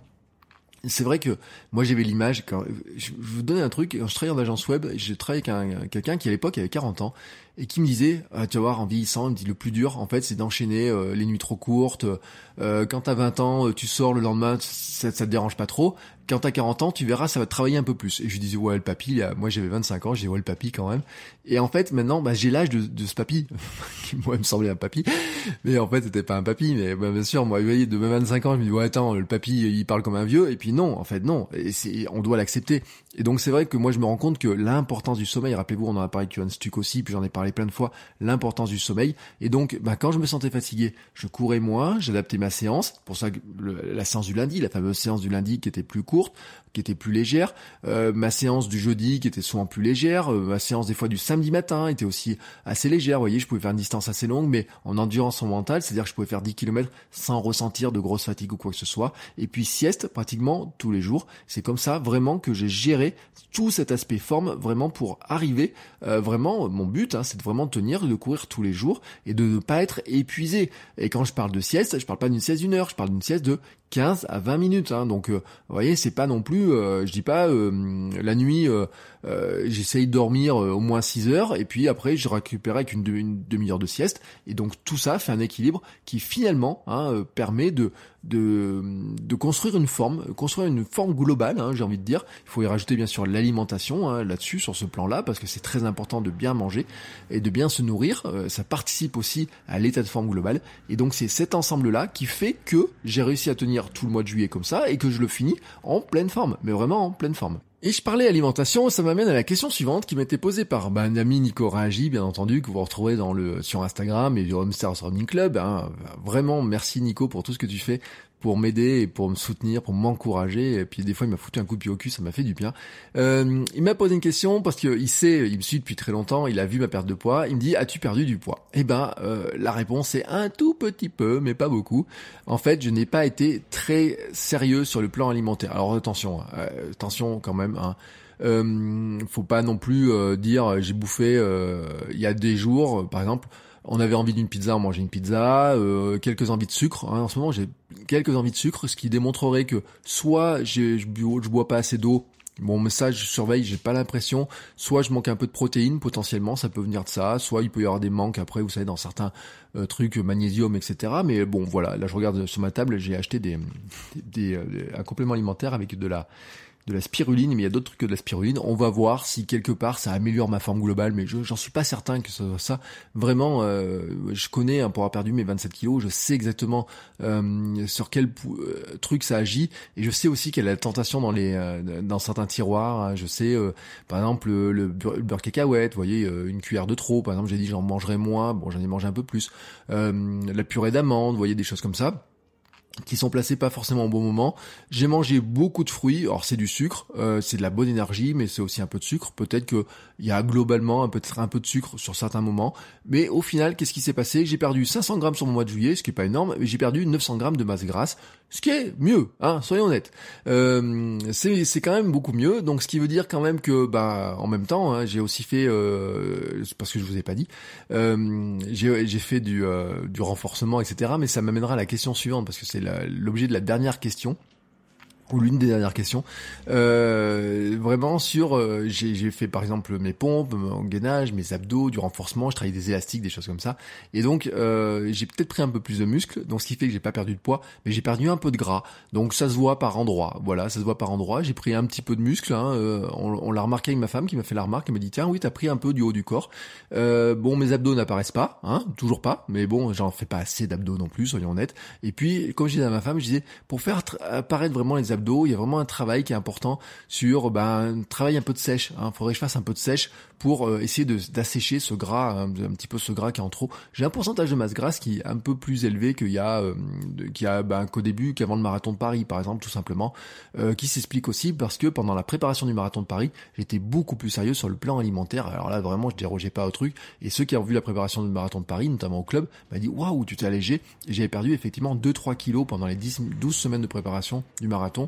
C'est vrai que moi j'avais l'image, quand je vous donne un truc, quand je travaillais en agence web, j'ai travaillé avec quelqu'un qui à l'époque avait 40 ans et qui me disait, ah, tu vas voir, en vieillissant, il me dit le plus dur, en fait, c'est d'enchaîner euh, les nuits trop courtes. Euh, quand t'as 20 ans, euh, tu sors le lendemain, ça, ça te dérange pas trop. Quand t'as 40 ans, tu verras, ça va travailler un peu plus. Et je lui disais, ouais, le papy, moi j'avais 25 ans, je disais, ouais, le papy quand même. Et en fait, maintenant, bah, j'ai l'âge de, de, ce papy, qui moi me semblait un papy. Mais en fait, c'était pas un papy. Mais bah, bien sûr, moi, voyez, de mes 25 ans, je me dis, ouais, attends, le papy, il parle comme un vieux. Et puis non, en fait, non. Et on doit l'accepter. Et donc, c'est vrai que moi, je me rends compte que l'importance du sommeil, rappelez-vous, on en a parlé avec Johan Stuck aussi, puis j'en ai parlé plein de fois, l'importance du sommeil. Et donc, bah, quand je me sentais fatigué, je courais moins, j'adaptais ma séance. Pour ça, la séance du lundi, la fameuse séance du lundi qui était plus courte, qui était plus légère, euh, ma séance du jeudi qui était souvent plus légère, euh, ma séance des fois du samedi matin était aussi assez légère, vous voyez, je pouvais faire une distance assez longue, mais en endurance mentale, c'est-à-dire que je pouvais faire 10 km sans ressentir de grosse fatigue ou quoi que ce soit, et puis sieste pratiquement tous les jours, c'est comme ça vraiment que j'ai géré tout cet aspect forme vraiment pour arriver, euh, vraiment, mon but, hein, c'est de vraiment tenir, de courir tous les jours, et de ne pas être épuisé, et quand je parle de sieste, je parle pas d'une sieste d'une heure, je parle d'une sieste de 15 à 20 minutes. Hein. Donc, euh, vous voyez, c'est pas non plus, euh, je dis pas euh, la nuit, j'essaye de dormir au moins 6 heures et puis après je récupère avec une, demi-heure de sieste. Et donc tout ça fait un équilibre qui finalement hein, permet de, de, de construire une forme, construire une forme globale. Hein, J'ai envie de dire. Il faut y rajouter bien sûr l'alimentation hein, là-dessus sur ce plan-là parce que c'est très important de bien manger et de bien se nourrir. ça participe aussi à l'état de forme global. Et donc c'est cet ensemble-là qui fait que j'ai réussi à tenir tout le mois de juillet comme ça et que je le finis en pleine forme, mais vraiment en pleine forme. Et je parlais alimentation, ça m'amène à la question suivante qui m'était posée par un ami Nico Raji, bien entendu, que vous retrouvez dans le sur Instagram et du Homestars Running Club. Hein. Vraiment, merci Nico pour tout ce que tu fais pour m'aider et pour me soutenir, pour m'encourager. Et puis des fois, il m'a foutu un coup de pied au cul, ça m'a fait du bien. Euh, il m'a posé une question parce qu'il sait, il me suit depuis très longtemps, il a vu ma perte de poids. Il me dit, as-tu perdu du poids? Eh ben, euh, la réponse est un tout petit peu, mais pas beaucoup. En fait, je n'ai pas été très sérieux sur le plan alimentaire. Alors attention, euh, attention quand même. Hein. Faut pas non plus dire j'ai bouffé il y a des jours, par exemple on avait envie d'une pizza, on mangeait une pizza, euh, quelques envies de sucre. Hein. En ce moment, j'ai quelques envies de sucre, ce qui démontrerait que soit je, je bois pas assez d'eau, mon message je surveille, j'ai pas l'impression, soit je manque un peu de protéines potentiellement, ça peut venir de ça, soit il peut y avoir des manques après, vous savez, dans certains euh, trucs, magnésium, etc. Mais bon, voilà, là je regarde sur ma table, j'ai acheté des, des, euh, un complément alimentaire avec de la de la spiruline, mais il y a d'autres trucs que de la spiruline. On va voir si quelque part ça améliore ma forme globale, mais je j'en suis pas certain que ce soit ça. Vraiment, euh, je connais hein, pour avoir perdu mes 27 kilos, je sais exactement euh, sur quel euh, truc ça agit, et je sais aussi y a la tentation dans les dans certains tiroirs. Hein. je sais, par exemple, le, beurre cacahuète, vous voyez, une cuillère de trop. Par exemple, j'ai dit j'en mangerai moins, bon j'en ai mangé un peu plus. la purée d'amande, vous voyez des choses comme ça. Qui sont placés pas forcément au bon moment. J'ai mangé beaucoup de fruits. Alors c'est du sucre, euh, c'est de la bonne énergie, mais c'est aussi un peu de sucre. Peut-être que il y a globalement un peu, un peu de sucre sur certains moments. Mais au final, qu'est-ce qui s'est passé? J'ai perdu 500 grammes sur mon mois de juillet, ce qui est pas énorme, mais j'ai perdu 900 grammes de masse grasse, ce qui est mieux, hein, soyons honnêtes. Euh, c'est, c'est quand même beaucoup mieux. Donc ce qui veut dire quand même que, bah, en même temps, hein, j'ai aussi fait, euh, parce que je vous ai pas dit, euh, j'ai, j'ai fait du, euh, du renforcement, etc. Mais ça m'amènera à la question suivante, parce que c'est l'objet de la dernière question ou l'une des dernières questions, euh, vraiment sur, euh, j'ai fait par exemple mes pompes, mon gainage, mes abdos, du renforcement, je travaille des élastiques, des choses comme ça, et donc euh, j'ai peut-être pris un peu plus de muscles, donc ce qui fait que j'ai pas perdu de poids, mais j'ai perdu un peu de gras, donc ça se voit par endroit, voilà, ça se voit par endroit, j'ai pris un petit peu de muscle, hein, euh, on, on l'a remarqué avec ma femme qui m'a fait la remarque, elle m'a dit tiens oui t'as pris un peu du haut du corps, euh, bon mes abdos n'apparaissent pas, hein, toujours pas, mais bon j'en fais pas assez d'abdos non plus, soyons honnêtes, et puis comme je disais à ma femme, je disais pour faire apparaître vraiment les abdos il y a vraiment un travail qui est important sur ben, un travail un peu de sèche. Il hein. faudrait que je fasse un peu de sèche pour euh, essayer d'assécher ce gras, un, petit peu ce gras qui est en trop. J'ai un pourcentage de masse grasse qui est un peu plus élevé qu'il y a, euh, qu'il ben, qu'au début, qu'avant le marathon de Paris, par exemple, tout simplement, euh, qui s'explique aussi parce que pendant la préparation du marathon de Paris, j'étais beaucoup plus sérieux sur le plan alimentaire. Alors là, vraiment, je dérogeais pas au truc. Et ceux qui ont vu la préparation du marathon de Paris, notamment au club, m'a dit waouh, tu t'es allégé. J'avais perdu effectivement 2-3 kilos pendant les 10, 12 semaines de préparation du marathon.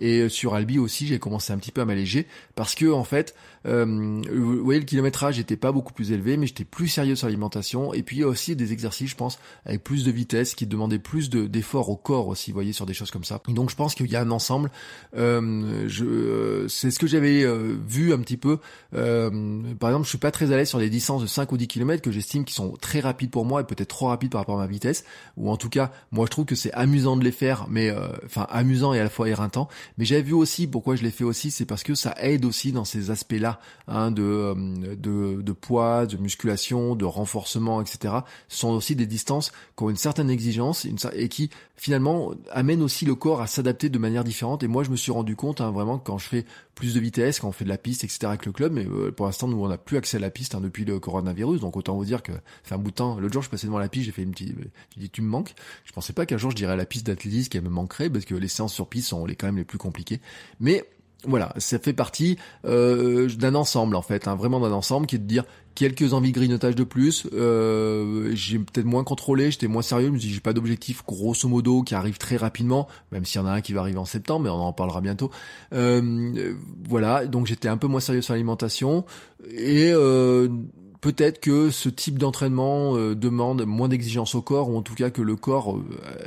Et sur Albi aussi, j'ai commencé un petit peu à m'alléger parce que en fait, euh, vous voyez, le kilométrage était pas beaucoup plus élevé, mais j'étais plus sérieux sur l'alimentation. Et puis aussi des exercices, je pense, avec plus de vitesse, qui demandaient plus d'efforts au corps aussi, vous voyez, sur des choses comme ça. Donc je pense qu'il y a un ensemble. Euh, je, c'est ce que j'avais euh, vu un petit peu. Euh, par exemple, je suis pas très à l'aise sur des distances de 5 ou 10 km que j'estime qui sont très rapides pour moi et peut-être trop rapides par rapport à ma vitesse. Ou en tout cas, moi je trouve que c'est amusant de les faire, mais enfin amusant et à la fois éreintant. Mais j'avais vu aussi pourquoi je l'ai fait aussi, c'est parce que ça aide aussi dans ces aspects-là Hein, euh, de, de, poids, de musculation, de renforcement, etc. Ce sont aussi des distances qui ont une certaine exigence et qui finalement amènent aussi le corps à s'adapter de manière différente. Et moi, je me suis rendu compte hein, vraiment quand je fais plus de vitesse, quand on fait de la piste, etc. avec le club, mais euh, pour l'instant, nous, on n'a plus accès à la piste hein, depuis le coronavirus. Donc autant vous dire que fait un bout de temps. L'autre jour, je passais devant la piste, j'ai fait une petite, tu dis, tu me manques? Je pensais pas qu'un jour je dirais à la piste d'athlétisme qu'elle me manquerait parce que les séances sur piste sont les quand même les plus compliquées. Mais voilà, ça fait partie euh, d'un ensemble en fait, hein, vraiment d'un ensemble qui est de dire quelques envies de grignotage de plus. Euh, j'ai peut-être moins contrôlé, j'étais moins sérieux, je me dis j'ai pas d'objectif grosso modo qui arrive très rapidement, même s'il y en a un qui va arriver en septembre, mais on en parlera bientôt. Euh, voilà, donc j'étais un peu moins sérieux sur l'alimentation et euh, peut-être que ce type d'entraînement euh, demande moins d'exigence au corps, ou en tout cas que le corps euh,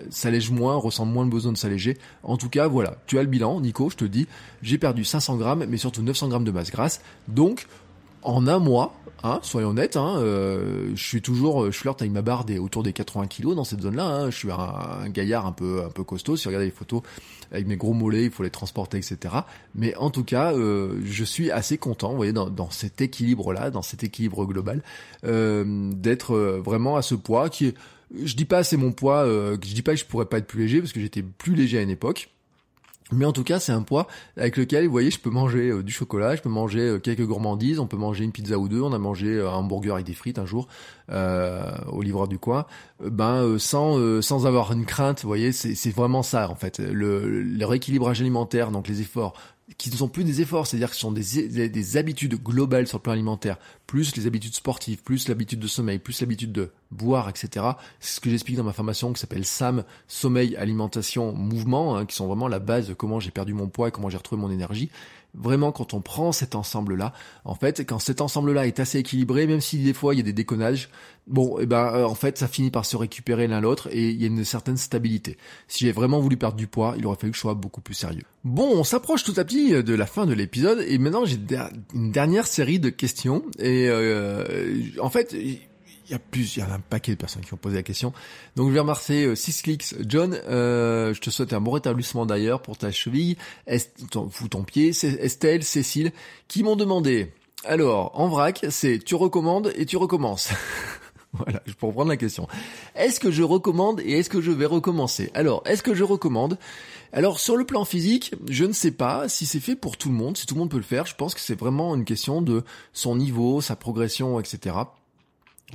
s'allège moins, ressent moins le besoin de s'alléger. En tout cas, voilà, tu as le bilan, Nico, je te dis, j'ai perdu 500 grammes, mais surtout 900 grammes de masse grasse. Donc, en un mois, Hein, soyons honnêtes, hein, euh, je suis toujours, je flirte avec ma barre autour des 80 kilos dans cette zone-là. Hein, je suis un, gaillard un peu, un peu costaud. Si vous regardez les photos avec mes gros mollets, il faut les transporter, etc. Mais en tout cas, euh, je suis assez content, vous voyez, dans, cet équilibre-là, dans cet équilibre global, euh, d'être vraiment à ce poids qui est, je dis pas c'est mon poids, je dis pas que je pourrais pas être plus léger parce que j'étais plus léger à une époque. Mais en tout cas, c'est un poids avec lequel, vous voyez, je peux manger euh, du chocolat, je peux manger euh, quelques gourmandises, on peut manger une pizza ou deux, on a mangé euh, un hamburger avec des frites un jour au livreur du coin, ben sans sans avoir une crainte, vous voyez, c'est vraiment ça en fait, le, le rééquilibrage alimentaire, donc les efforts qui ne sont plus des efforts, c'est-à-dire que ce sont des, des, habitudes globales sur le plan alimentaire, plus les habitudes sportives, plus l'habitude de sommeil, plus l'habitude de boire, etc. C'est ce que j'explique dans ma formation qui s'appelle SAM, sommeil, alimentation, mouvement, hein, qui sont vraiment la base de comment j'ai perdu mon poids et comment j'ai retrouvé mon énergie vraiment quand on prend cet ensemble-là, en fait, quand cet ensemble-là est assez équilibré, même si des fois il y a des déconnages, bon, et eh ben euh, en fait ça finit par se récupérer l'un l'autre et il y a une certaine stabilité. Si j'ai vraiment voulu perdre du poids, il aurait fallu que je sois beaucoup plus sérieux. Bon, on s'approche tout à petit de la fin de l'épisode et maintenant j'ai une dernière série de questions et euh, en fait il y a plus, il y a un paquet de personnes qui ont posé la question. Donc je vais remercier euh, 6 clics. John, euh, je te souhaite un bon rétablissement d'ailleurs pour ta cheville, Est, ton, ton pied. Estelle, Cécile, qui m'ont demandé. Alors, en vrac, c'est tu recommandes et tu recommences. voilà, je peux reprendre la question. Est-ce que je recommande et est-ce que je vais recommencer? Alors, est-ce que je recommande? Alors sur le plan physique, je ne sais pas si c'est fait pour tout le monde, si tout le monde peut le faire. Je pense que c'est vraiment une question de son niveau, sa progression, etc.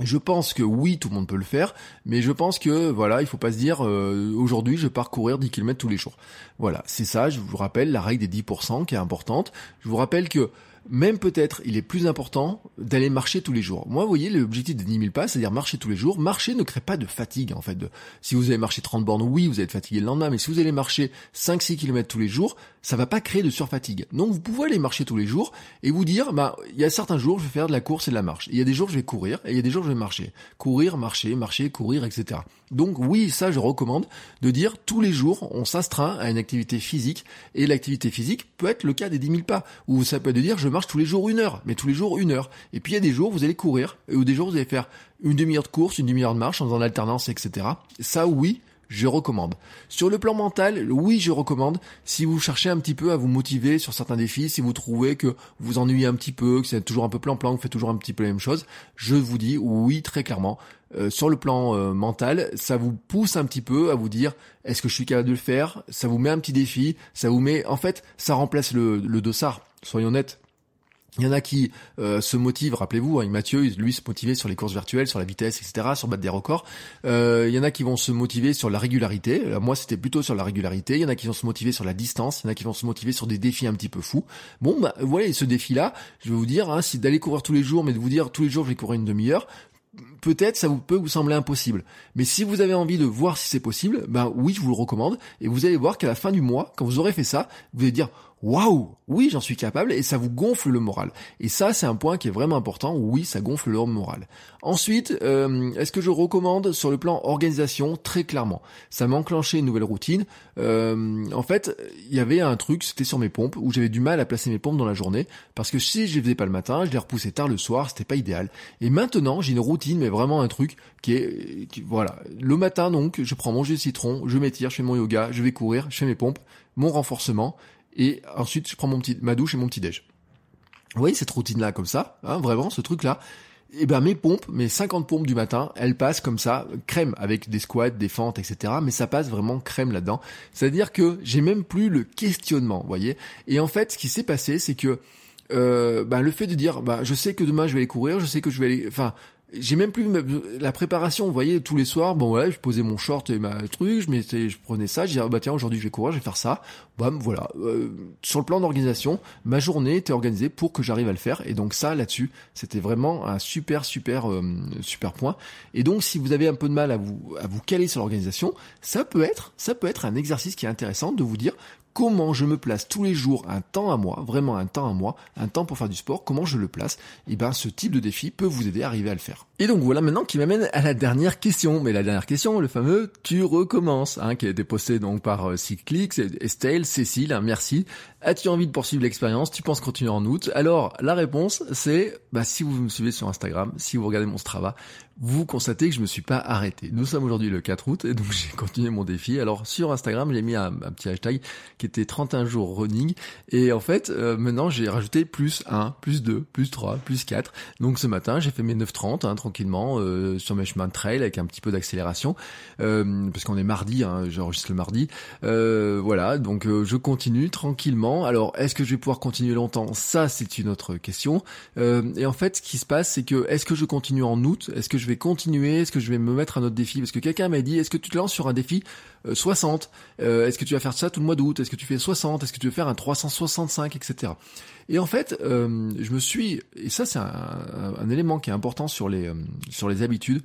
Je pense que oui, tout le monde peut le faire, mais je pense que voilà, il faut pas se dire euh, aujourd'hui je pars courir 10 km tous les jours. Voilà, c'est ça, je vous rappelle la règle des 10% qui est importante. Je vous rappelle que même peut-être il est plus important d'aller marcher tous les jours. Moi, vous voyez, l'objectif des 10 000 pas, c'est-à-dire marcher tous les jours. Marcher ne crée pas de fatigue, en fait. Si vous allez marcher 30 bornes, oui, vous êtes fatigué le lendemain, mais si vous allez marcher 5-6 km tous les jours, ça va pas créer de surfatigue. Donc, vous pouvez aller marcher tous les jours et vous dire, bah, il y a certains jours, je vais faire de la course et de la marche. Il y a des jours, je vais courir et il y a des jours, je vais marcher. Courir, marcher, marcher, courir, etc. Donc, oui, ça, je recommande de dire tous les jours, on s'astreint à une activité physique et l'activité physique peut être le cas des 10 000 pas, ou ça peut être de dire, je marche tous les jours une heure, mais tous les jours une heure. Et puis il y a des jours, vous allez courir, ou des jours, vous allez faire une demi-heure de course, une demi-heure de marche en faisant l'alternance, etc. Ça, oui, je recommande. Sur le plan mental, oui, je recommande. Si vous cherchez un petit peu à vous motiver sur certains défis, si vous trouvez que vous ennuyez un petit peu, que c'est toujours un peu plan-plan, que vous faites toujours un petit peu la même chose, je vous dis oui, très clairement. Euh, sur le plan euh, mental, ça vous pousse un petit peu à vous dire est-ce que je suis capable de le faire? Ça vous met un petit défi, ça vous met, en fait, ça remplace le, le dossard. Soyons honnêtes. Il y en a qui euh, se motivent, rappelez-vous, hein, Mathieu, lui se motivait sur les courses virtuelles, sur la vitesse, etc., sur battre des records. Euh, il y en a qui vont se motiver sur la régularité. Euh, moi, c'était plutôt sur la régularité. Il y en a qui vont se motiver sur la distance. Il y en a qui vont se motiver sur des défis un petit peu fous. Bon, bah, voilà, ce défi-là, je vais vous dire, hein, d'aller courir tous les jours, mais de vous dire tous les jours je vais courir une demi-heure, peut-être ça vous peut vous sembler impossible. Mais si vous avez envie de voir si c'est possible, ben oui, je vous le recommande. Et vous allez voir qu'à la fin du mois, quand vous aurez fait ça, vous allez dire waouh, oui, j'en suis capable et ça vous gonfle le moral. Et ça, c'est un point qui est vraiment important. Oui, ça gonfle le moral. Ensuite, euh, est-ce que je recommande sur le plan organisation Très clairement, ça m'a enclenché une nouvelle routine. Euh, en fait, il y avait un truc, c'était sur mes pompes où j'avais du mal à placer mes pompes dans la journée parce que si je les faisais pas le matin, je les repoussais tard le soir, c'était pas idéal. Et maintenant, j'ai une routine, mais vraiment un truc qui est, voilà, le matin donc, je prends mon jus de citron, je m'étire, je fais mon yoga, je vais courir, je fais mes pompes, mon renforcement et ensuite je prends mon petit, ma douche et mon petit déj. Vous voyez cette routine-là comme ça, hein, vraiment ce truc-là. Et eh ben mes pompes, mes 50 pompes du matin, elles passent comme ça, crème avec des squats, des fentes, etc. Mais ça passe vraiment crème là-dedans. C'est-à-dire que j'ai même plus le questionnement, vous voyez. Et en fait, ce qui s'est passé, c'est que euh, ben, le fait de dire, bah, je sais que demain je vais aller courir, je sais que je vais aller, enfin, j'ai même plus la préparation, vous voyez, tous les soirs, bon ouais, je posais mon short et ma truc, je mettais, je prenais ça, je disais, ah, bah tiens, aujourd'hui je vais courir, je vais faire ça, bam, voilà. Euh, sur le plan d'organisation, ma journée était organisée pour que j'arrive à le faire, et donc ça, là-dessus, c'était vraiment un super, super, euh, super point. Et donc, si vous avez un peu de mal à vous, à vous caler sur l'organisation, ça peut être, ça peut être un exercice qui est intéressant de vous dire, comment je me place tous les jours un temps à moi, vraiment un temps à moi, un temps pour faire du sport, comment je le place, et eh ben ce type de défi peut vous aider à arriver à le faire. Et donc voilà maintenant qui m'amène à la dernière question, mais la dernière question, le fameux tu recommences, hein, qui a été posté donc par euh, Cyclix, Estelle, Cécile, hein, merci. As-tu envie de poursuivre l'expérience? Tu penses continuer en août? Alors la réponse c'est, bah, si vous me suivez sur Instagram, si vous regardez mon Strava, vous constatez que je me suis pas arrêté. Nous sommes aujourd'hui le 4 août et donc j'ai continué mon défi. Alors sur Instagram, j'ai mis un, petit hashtag qui était 31 jours running et en fait euh, maintenant j'ai rajouté plus 1, plus 2, plus 3, plus 4. Donc ce matin j'ai fait mes 9.30 hein, tranquillement euh, sur mes chemins de trail avec un petit peu d'accélération euh, parce qu'on est mardi, hein, j'enregistre le mardi. voilà, donc je continue tranquillement. Alors est-ce que je vais pouvoir continuer longtemps? Ça c'est une autre question. et en fait ce qui se passe c'est que est-ce que je continue en août? Est-ce que vais continuer Est-ce que je vais me mettre un autre défi? Parce que quelqu'un m'a dit, est-ce que tu te lances sur un défi 60 euh, euh, Est-ce que tu vas faire ça tout le mois d'août? Est-ce que tu fais 60 Est-ce que tu veux faire un 365, etc. Et en fait, euh, je me suis, et ça c'est un, élément qui est important sur les sur les habitudes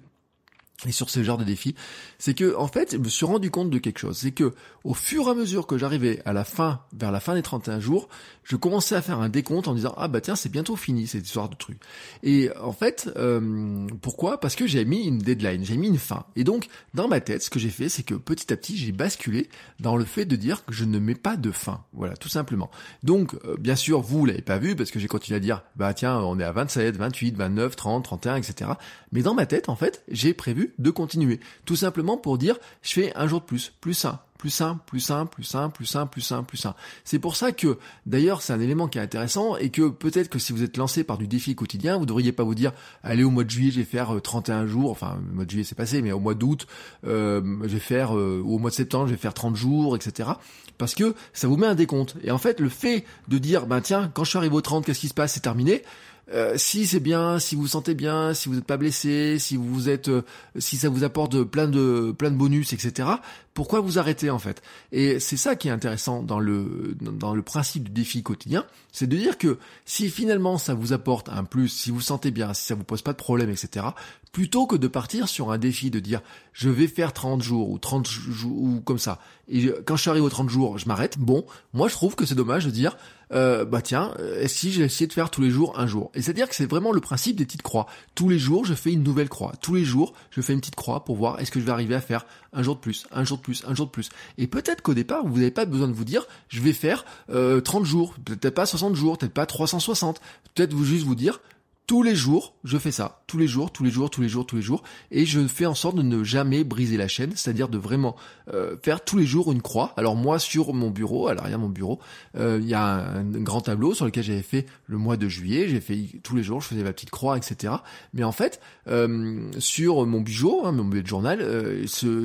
et sur ce genre de défis, c'est que en fait, je me suis rendu compte de quelque chose, c'est que au fur et à mesure que j'arrivais à la fin, vers la fin des 31 jours, je commençais à faire un décompte en disant ah bah tiens c'est bientôt fini cette histoire de truc. Et en fait, euh, pourquoi? Parce que j'ai mis une deadline, j'ai mis une fin. Et donc dans ma tête, ce que j'ai fait, c'est que petit à petit j'ai basculé dans le fait de dire que je ne mets pas de fin. Voilà, tout simplement. Donc euh, bien sûr vous l'avez pas vu parce que j'ai continué à dire bah tiens on est à 27, 28, 29, 30, 31, etc. Mais dans ma tête en fait j'ai prévu de continuer. Tout simplement pour dire je fais un jour de plus, plus un, plus simple, plus simple, plus simple, plus simple, plus simple, plus simple. C'est pour ça que, d'ailleurs, c'est un élément qui est intéressant et que peut-être que si vous êtes lancé par du défi quotidien, vous devriez pas vous dire, allez, au mois de juillet, je vais faire 31 euh, jours, enfin, le mois de juillet c'est passé, mais au mois d'août, euh, je vais faire, euh, ou au mois de septembre, je vais faire 30 jours, etc. Parce que ça vous met un décompte. Et en fait, le fait de dire, ben tiens, quand je suis arrivé au 30, qu'est-ce qui se passe, c'est terminé, euh, si c'est bien, si vous sentez bien, si vous n'êtes pas blessé, si vous êtes, euh, si ça vous apporte plein de plein de bonus, etc. Pourquoi vous arrêtez en fait? Et c'est ça qui est intéressant dans le dans le principe du défi quotidien, c'est de dire que si finalement ça vous apporte un plus, si vous sentez bien, si ça vous pose pas de problème, etc. Plutôt que de partir sur un défi de dire je vais faire 30 jours ou 30 jours ou comme ça. Et quand je suis arrivé aux 30 jours, je m'arrête. Bon, moi je trouve que c'est dommage de dire euh, bah tiens, euh, si j'ai essayé de faire tous les jours un jour. Et c'est-à-dire que c'est vraiment le principe des petites croix. Tous les jours, je fais une nouvelle croix. Tous les jours, je fais une petite croix pour voir est-ce que je vais arriver à faire un jour de plus, un jour de plus, un jour de plus. Et peut-être qu'au départ, vous n'avez pas besoin de vous dire je vais faire euh, 30 jours, peut-être pas 60 jours, peut-être pas 360. Peut-être vous juste vous dire tous les jours, je fais ça. Tous les jours, tous les jours, tous les jours, tous les jours. Et je fais en sorte de ne jamais briser la chaîne, c'est-à-dire de vraiment euh, faire tous les jours une croix. Alors moi, sur mon bureau, à l'arrière de mon bureau, euh, il y a un, grand tableau sur lequel j'avais fait le mois de juillet. J'ai fait tous les jours, je faisais ma petite croix, etc. Mais en fait, euh, sur mon bijou, hein, mon bullet journal,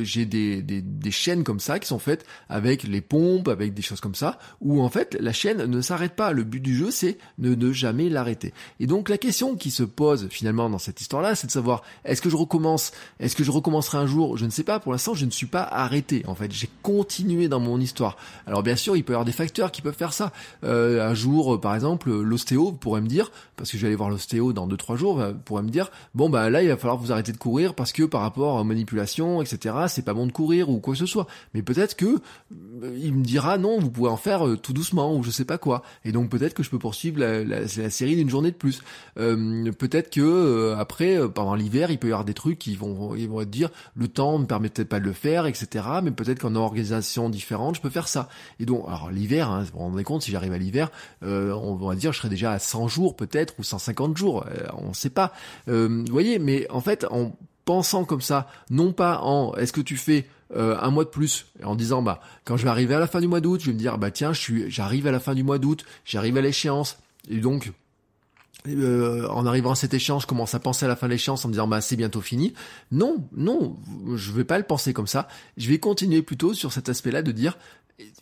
j'ai des, des, des chaînes comme ça qui sont faites avec les pompes, avec des choses comme ça, où en fait la chaîne ne s'arrête pas. Le but du jeu, c'est de ne jamais l'arrêter. Et donc la question qui se pose finalement dans cette histoire-là, c'est de savoir est-ce que je recommence, est-ce que je recommencerai un jour? Je ne sais pas. Pour l'instant, je ne suis pas arrêté. En fait, j'ai continué dans mon histoire. Alors bien sûr, il peut y avoir des facteurs qui peuvent faire ça. Euh, un jour, par exemple, l'ostéo pourrait me dire, parce que je vais aller voir l'ostéo dans 2-3 jours, pourrait me dire bon bah là, il va falloir vous arrêter de courir parce que par rapport aux manipulations, etc., c'est pas bon de courir ou quoi que ce soit. Mais peut-être que euh, il me dira non, vous pouvez en faire euh, tout doucement ou je sais pas quoi. Et donc peut-être que je peux poursuivre la, série d'une journée de plus. Euh, peut-être que euh, après, euh, pendant l'hiver, il peut y avoir des trucs qui vont, ils vont dire le temps me permet peut-être pas de le faire, etc. Mais peut-être qu'en organisation différente, je peux faire ça. Et donc, alors l'hiver, hein, vous vous rendez compte, si j'arrive à l'hiver, on va dire, je serai déjà à 100 jours peut-être ou 150 jours, on sait pas. vous voyez, mais en fait, en pensant comme ça, non pas en est-ce que tu fais un mois de plus en disant bah quand je vais arriver à la fin du mois d'août, je vais me dire bah tiens, je suis j'arrive à la fin du mois d'août, j'arrive à l'échéance et donc euh, en arrivant à cette échéance, je commence à penser à la fin de l'échéance en me disant bah c'est bientôt fini. Non, non, je vais pas le penser comme ça. Je vais continuer plutôt sur cet aspect-là de dire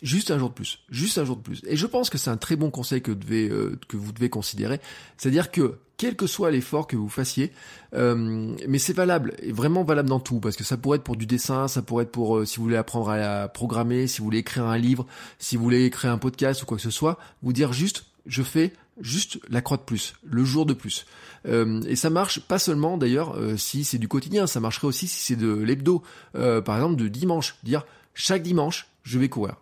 juste un jour de plus, juste un jour de plus. Et je pense que c'est un très bon conseil que, devez, euh, que vous devez considérer. C'est-à-dire que quel que soit l'effort que vous fassiez, euh, mais c'est valable, et vraiment valable dans tout, parce que ça pourrait être pour du dessin, ça pourrait être pour si vous voulez apprendre à programmer, si vous voulez écrire un livre, si vous voulez écrire un podcast ou quoi que ce soit, vous dire juste je fais juste la croix de plus, le jour de plus. Euh, et ça marche pas seulement d'ailleurs euh, si c'est du quotidien, ça marcherait aussi si c'est de l'hebdo. Euh, par exemple de dimanche, dire chaque dimanche je vais courir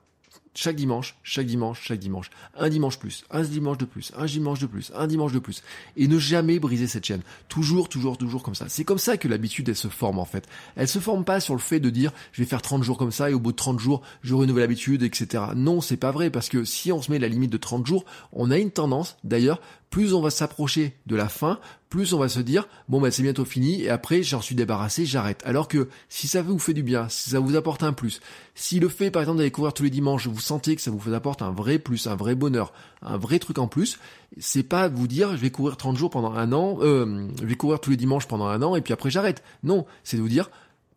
chaque dimanche, chaque dimanche, chaque dimanche. Un dimanche plus, un dimanche de plus, un dimanche de plus, un dimanche de plus. Et ne jamais briser cette chaîne. Toujours, toujours, toujours comme ça. C'est comme ça que l'habitude, elle se forme en fait. Elle se forme pas sur le fait de dire, je vais faire 30 jours comme ça et au bout de 30 jours, je renouvelle l'habitude, etc. Non, c'est pas vrai parce que si on se met la limite de 30 jours, on a une tendance, d'ailleurs, plus on va s'approcher de la fin, plus on va se dire bon bah c'est bientôt fini et après j'en suis débarrassé, j'arrête. Alors que si ça vous fait du bien, si ça vous apporte un plus, si le fait par exemple d'aller courir tous les dimanches, vous sentez que ça vous apporte un vrai plus, un vrai bonheur, un vrai truc en plus, c'est pas vous dire je vais courir 30 jours pendant un an, euh, je vais courir tous les dimanches pendant un an et puis après j'arrête. Non, c'est de vous dire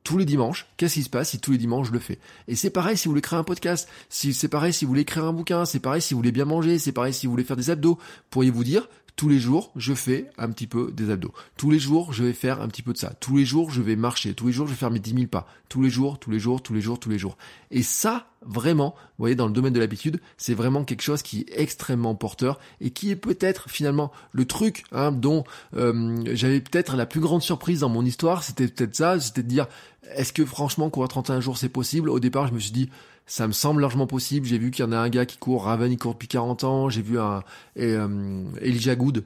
tous les dimanches, qu'est-ce qui se passe si tous les dimanches je le fais? Et c'est pareil si vous voulez créer un podcast, si c'est pareil si vous voulez écrire un bouquin, c'est pareil si vous voulez bien manger, c'est pareil si vous voulez faire des abdos, pourriez vous dire tous les jours, je fais un petit peu des abdos. Tous les jours, je vais faire un petit peu de ça. Tous les jours, je vais marcher. Tous les jours, je vais faire mes 10 000 pas. Tous les jours, tous les jours, tous les jours, tous les jours. Et ça, vraiment, vous voyez, dans le domaine de l'habitude, c'est vraiment quelque chose qui est extrêmement porteur et qui est peut-être finalement le truc hein, dont euh, j'avais peut-être la plus grande surprise dans mon histoire. C'était peut-être ça, c'était de dire, est-ce que franchement, courir 31 jours, c'est possible? Au départ, je me suis dit, ça me semble largement possible. J'ai vu qu'il y en a un gars qui court, Raven, il court depuis 40 ans. J'ai vu un et, euh, Elijah Good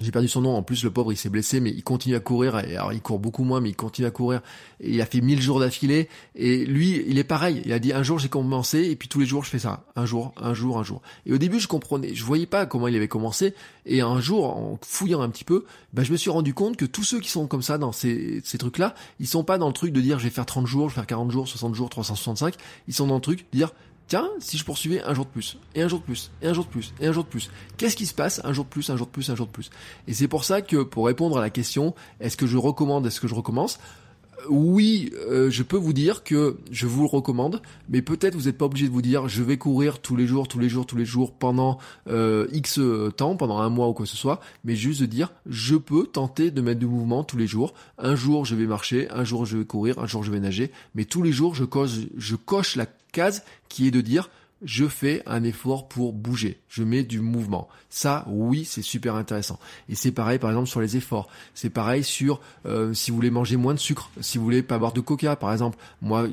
j'ai perdu son nom. En plus, le pauvre, il s'est blessé, mais il continue à courir. Alors, il court beaucoup moins, mais il continue à courir. Et il a fait 1000 jours d'affilée. Et lui, il est pareil. Il a dit, un jour, j'ai commencé, et puis tous les jours, je fais ça. Un jour, un jour, un jour. Et au début, je comprenais, je voyais pas comment il avait commencé. Et un jour, en fouillant un petit peu, bah, je me suis rendu compte que tous ceux qui sont comme ça dans ces, ces trucs-là, ils sont pas dans le truc de dire, je vais faire 30 jours, je vais faire 40 jours, 60 jours, 365. Ils sont dans le truc de dire, Tiens, si je poursuivais un jour de plus, et un jour de plus, et un jour de plus, et un jour de plus, qu'est-ce qui se passe un jour de plus, un jour de plus, un jour de plus? Et c'est pour ça que pour répondre à la question, est-ce que je recommande, est-ce que je recommence? Oui, euh, je peux vous dire que je vous le recommande, mais peut-être vous n'êtes pas obligé de vous dire je vais courir tous les jours, tous les jours, tous les jours pendant euh, X temps, pendant un mois ou quoi que ce soit, mais juste de dire je peux tenter de mettre du mouvement tous les jours. Un jour je vais marcher, un jour je vais courir, un jour je vais nager, mais tous les jours je je coche la case qui est de dire je fais un effort pour bouger, je mets du mouvement. Ça, oui, c'est super intéressant. Et c'est pareil, par exemple, sur les efforts. C'est pareil sur euh, si vous voulez manger moins de sucre, si vous voulez pas boire de coca, par exemple. Moi,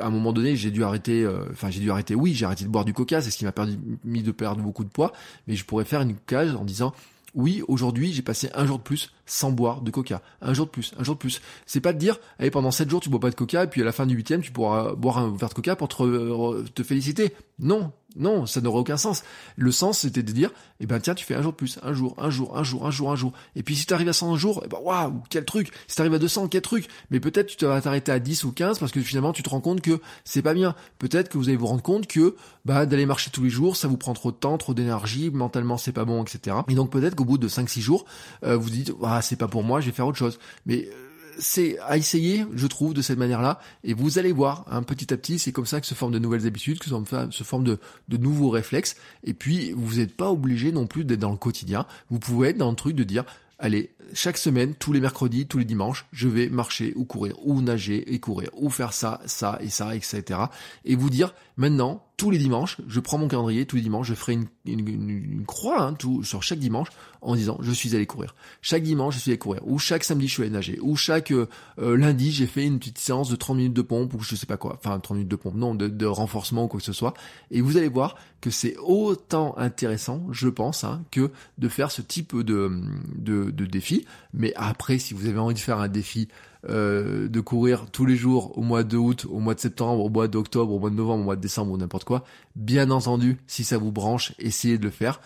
à un moment donné, j'ai dû arrêter. euh, Enfin, j'ai dû arrêter. Oui, j'ai arrêté de boire du coca. C'est ce qui m'a permis de perdre beaucoup de poids. Mais je pourrais faire une case en disant oui, aujourd'hui, j'ai passé un jour de plus sans boire de coca. Un jour de plus, un jour de plus. C'est pas de dire, allez, pendant 7 jours, tu bois pas de coca, et puis à la fin du huitième, tu pourras boire un verre de coca pour te, féliciter. Non, non, ça n'aurait aucun sens. Le sens, c'était de dire, eh ben, tiens, tu fais un jour de plus, un jour, un jour, un jour, un jour, un jour. Et puis si tu arrives à 100 jours, eh ben, waouh, quel truc. Si tu arrives à 200, quel truc. Mais peut-être tu vas t'arrêter à 10 ou 15 parce que finalement, tu te rends compte que c'est pas bien. Peut-être que vous allez vous rendre compte que, bah, d'aller marcher tous les jours, ça vous prend trop de temps, trop d'énergie, mentalement, c'est pas bon, etc. Et donc peut-être qu'au bout de 5-6 jours, euh, vous dites, ah, c'est pas pour moi, je vais faire autre chose. Mais euh, c'est à essayer, je trouve, de cette manière-là, et vous allez voir, hein, petit à petit, c'est comme ça que se forment de nouvelles habitudes, que se forment- se forment de, de nouveaux réflexes, et puis vous n'êtes pas obligé non plus d'être dans le quotidien, vous pouvez être dans le truc de dire, allez, chaque semaine, tous les mercredis, tous les dimanches, je vais marcher ou courir, ou nager et courir, ou faire ça, ça et ça, etc. Et vous dire, maintenant, tous les dimanches, je prends mon calendrier, tous les dimanches, je ferai une, croix hein, tout, sur chaque dimanche en disant, je suis allé courir. Chaque dimanche, je suis allé courir. Ou chaque samedi, je suis allé nager. Ou chaque euh, euh, lundi, j'ai fait une petite séance de 30 minutes de pompe, ou je sais pas quoi. Enfin, 30 minutes de pompe, non, de, de renforcement ou quoi que ce soit. Et vous allez voir que c'est autant intéressant, je pense, hein, que de faire ce type de, de, de défi. Mais après, si vous avez envie de faire un défi euh, de courir tous les jours au mois de août, au mois de septembre, au mois d'octobre, au mois de novembre, au mois de décembre ou n'importe quoi, bien entendu, si ça vous branche, essayez de le faire.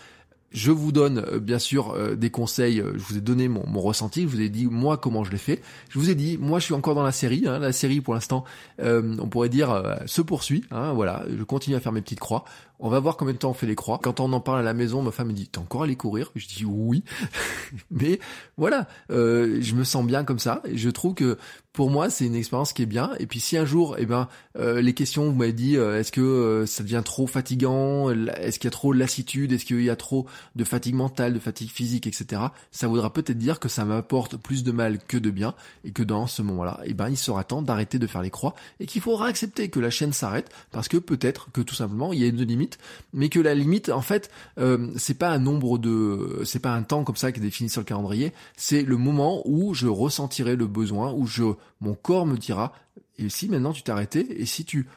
Je vous donne euh, bien sûr euh, des conseils, je vous ai donné mon, ressenti, je vous ai dit moi comment je l'ai fait. Je vous ai dit, moi je suis encore dans la série, hein, la série pour l'instant, on pourrait dire, se poursuit, hein, voilà, je continue à faire mes petites croix. On va voir combien de temps on fait les croix. Quand on en parle à la maison, ma femme me dit, t'es encore allé courir? Je dis oui. Mais voilà, euh, je me sens bien comme ça. Et je trouve que pour moi, c'est une expérience qui est bien. Et puis si un jour, eh ben, euh, les questions, vous m'avez dit, euh, est-ce que ça devient trop fatigant Est-ce qu'il y a trop de lassitude Est-ce qu'il y a trop de fatigue mentale, de fatigue physique, etc. Ça voudra peut-être dire que ça m'apporte plus de mal que de bien, et que dans ce moment-là, eh ben, il sera temps d'arrêter de faire les croix, et qu'il faudra accepter que la chaîne s'arrête, parce que peut-être que tout simplement, il y a une limite, mais que la limite, en fait, euh, c'est pas un nombre de, c'est pas un temps comme ça qui est défini sur le calendrier, c'est le moment où je ressentirai le besoin, où je, mon corps me dira, et si maintenant tu arrêté, et si tu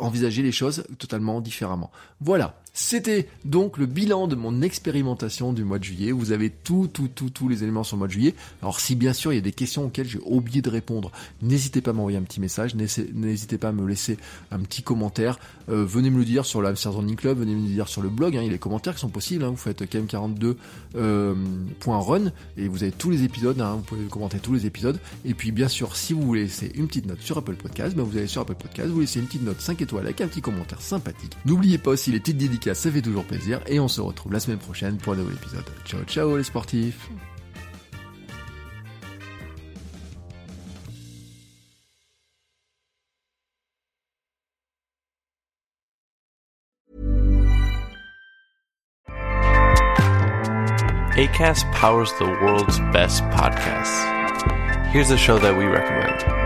envisageais les choses totalement différemment. Voilà. C'était donc le bilan de mon expérimentation du mois de juillet. Vous avez tout, tout, tout, tous les éléments sur le mois de juillet. Alors si bien sûr il y a des questions auxquelles j'ai oublié de répondre, n'hésitez pas à m'envoyer un petit message, n'hésitez pas à me laisser un petit commentaire. Euh, venez me le dire sur la Running Club, venez me le dire sur le blog. hein. il y a les commentaires qui sont possibles. hein. Vous faites km42.run euh, et vous avez tous les épisodes. hein. Vous pouvez commenter tous les épisodes. Et puis bien sûr, si vous voulez laisser une petite note sur Apple Podcast, ben, vous allez sur Apple Podcast, vous laissez une petite note 5 étoiles avec un petit commentaire sympathique. N'oubliez pas aussi les petites dédicaces, ça fait toujours plaisir. Et on se retrouve la semaine prochaine pour un nouvel épisode. Ciao ciao les sportifs ACAST powers the world's best podcasts. Here's a show that we recommend.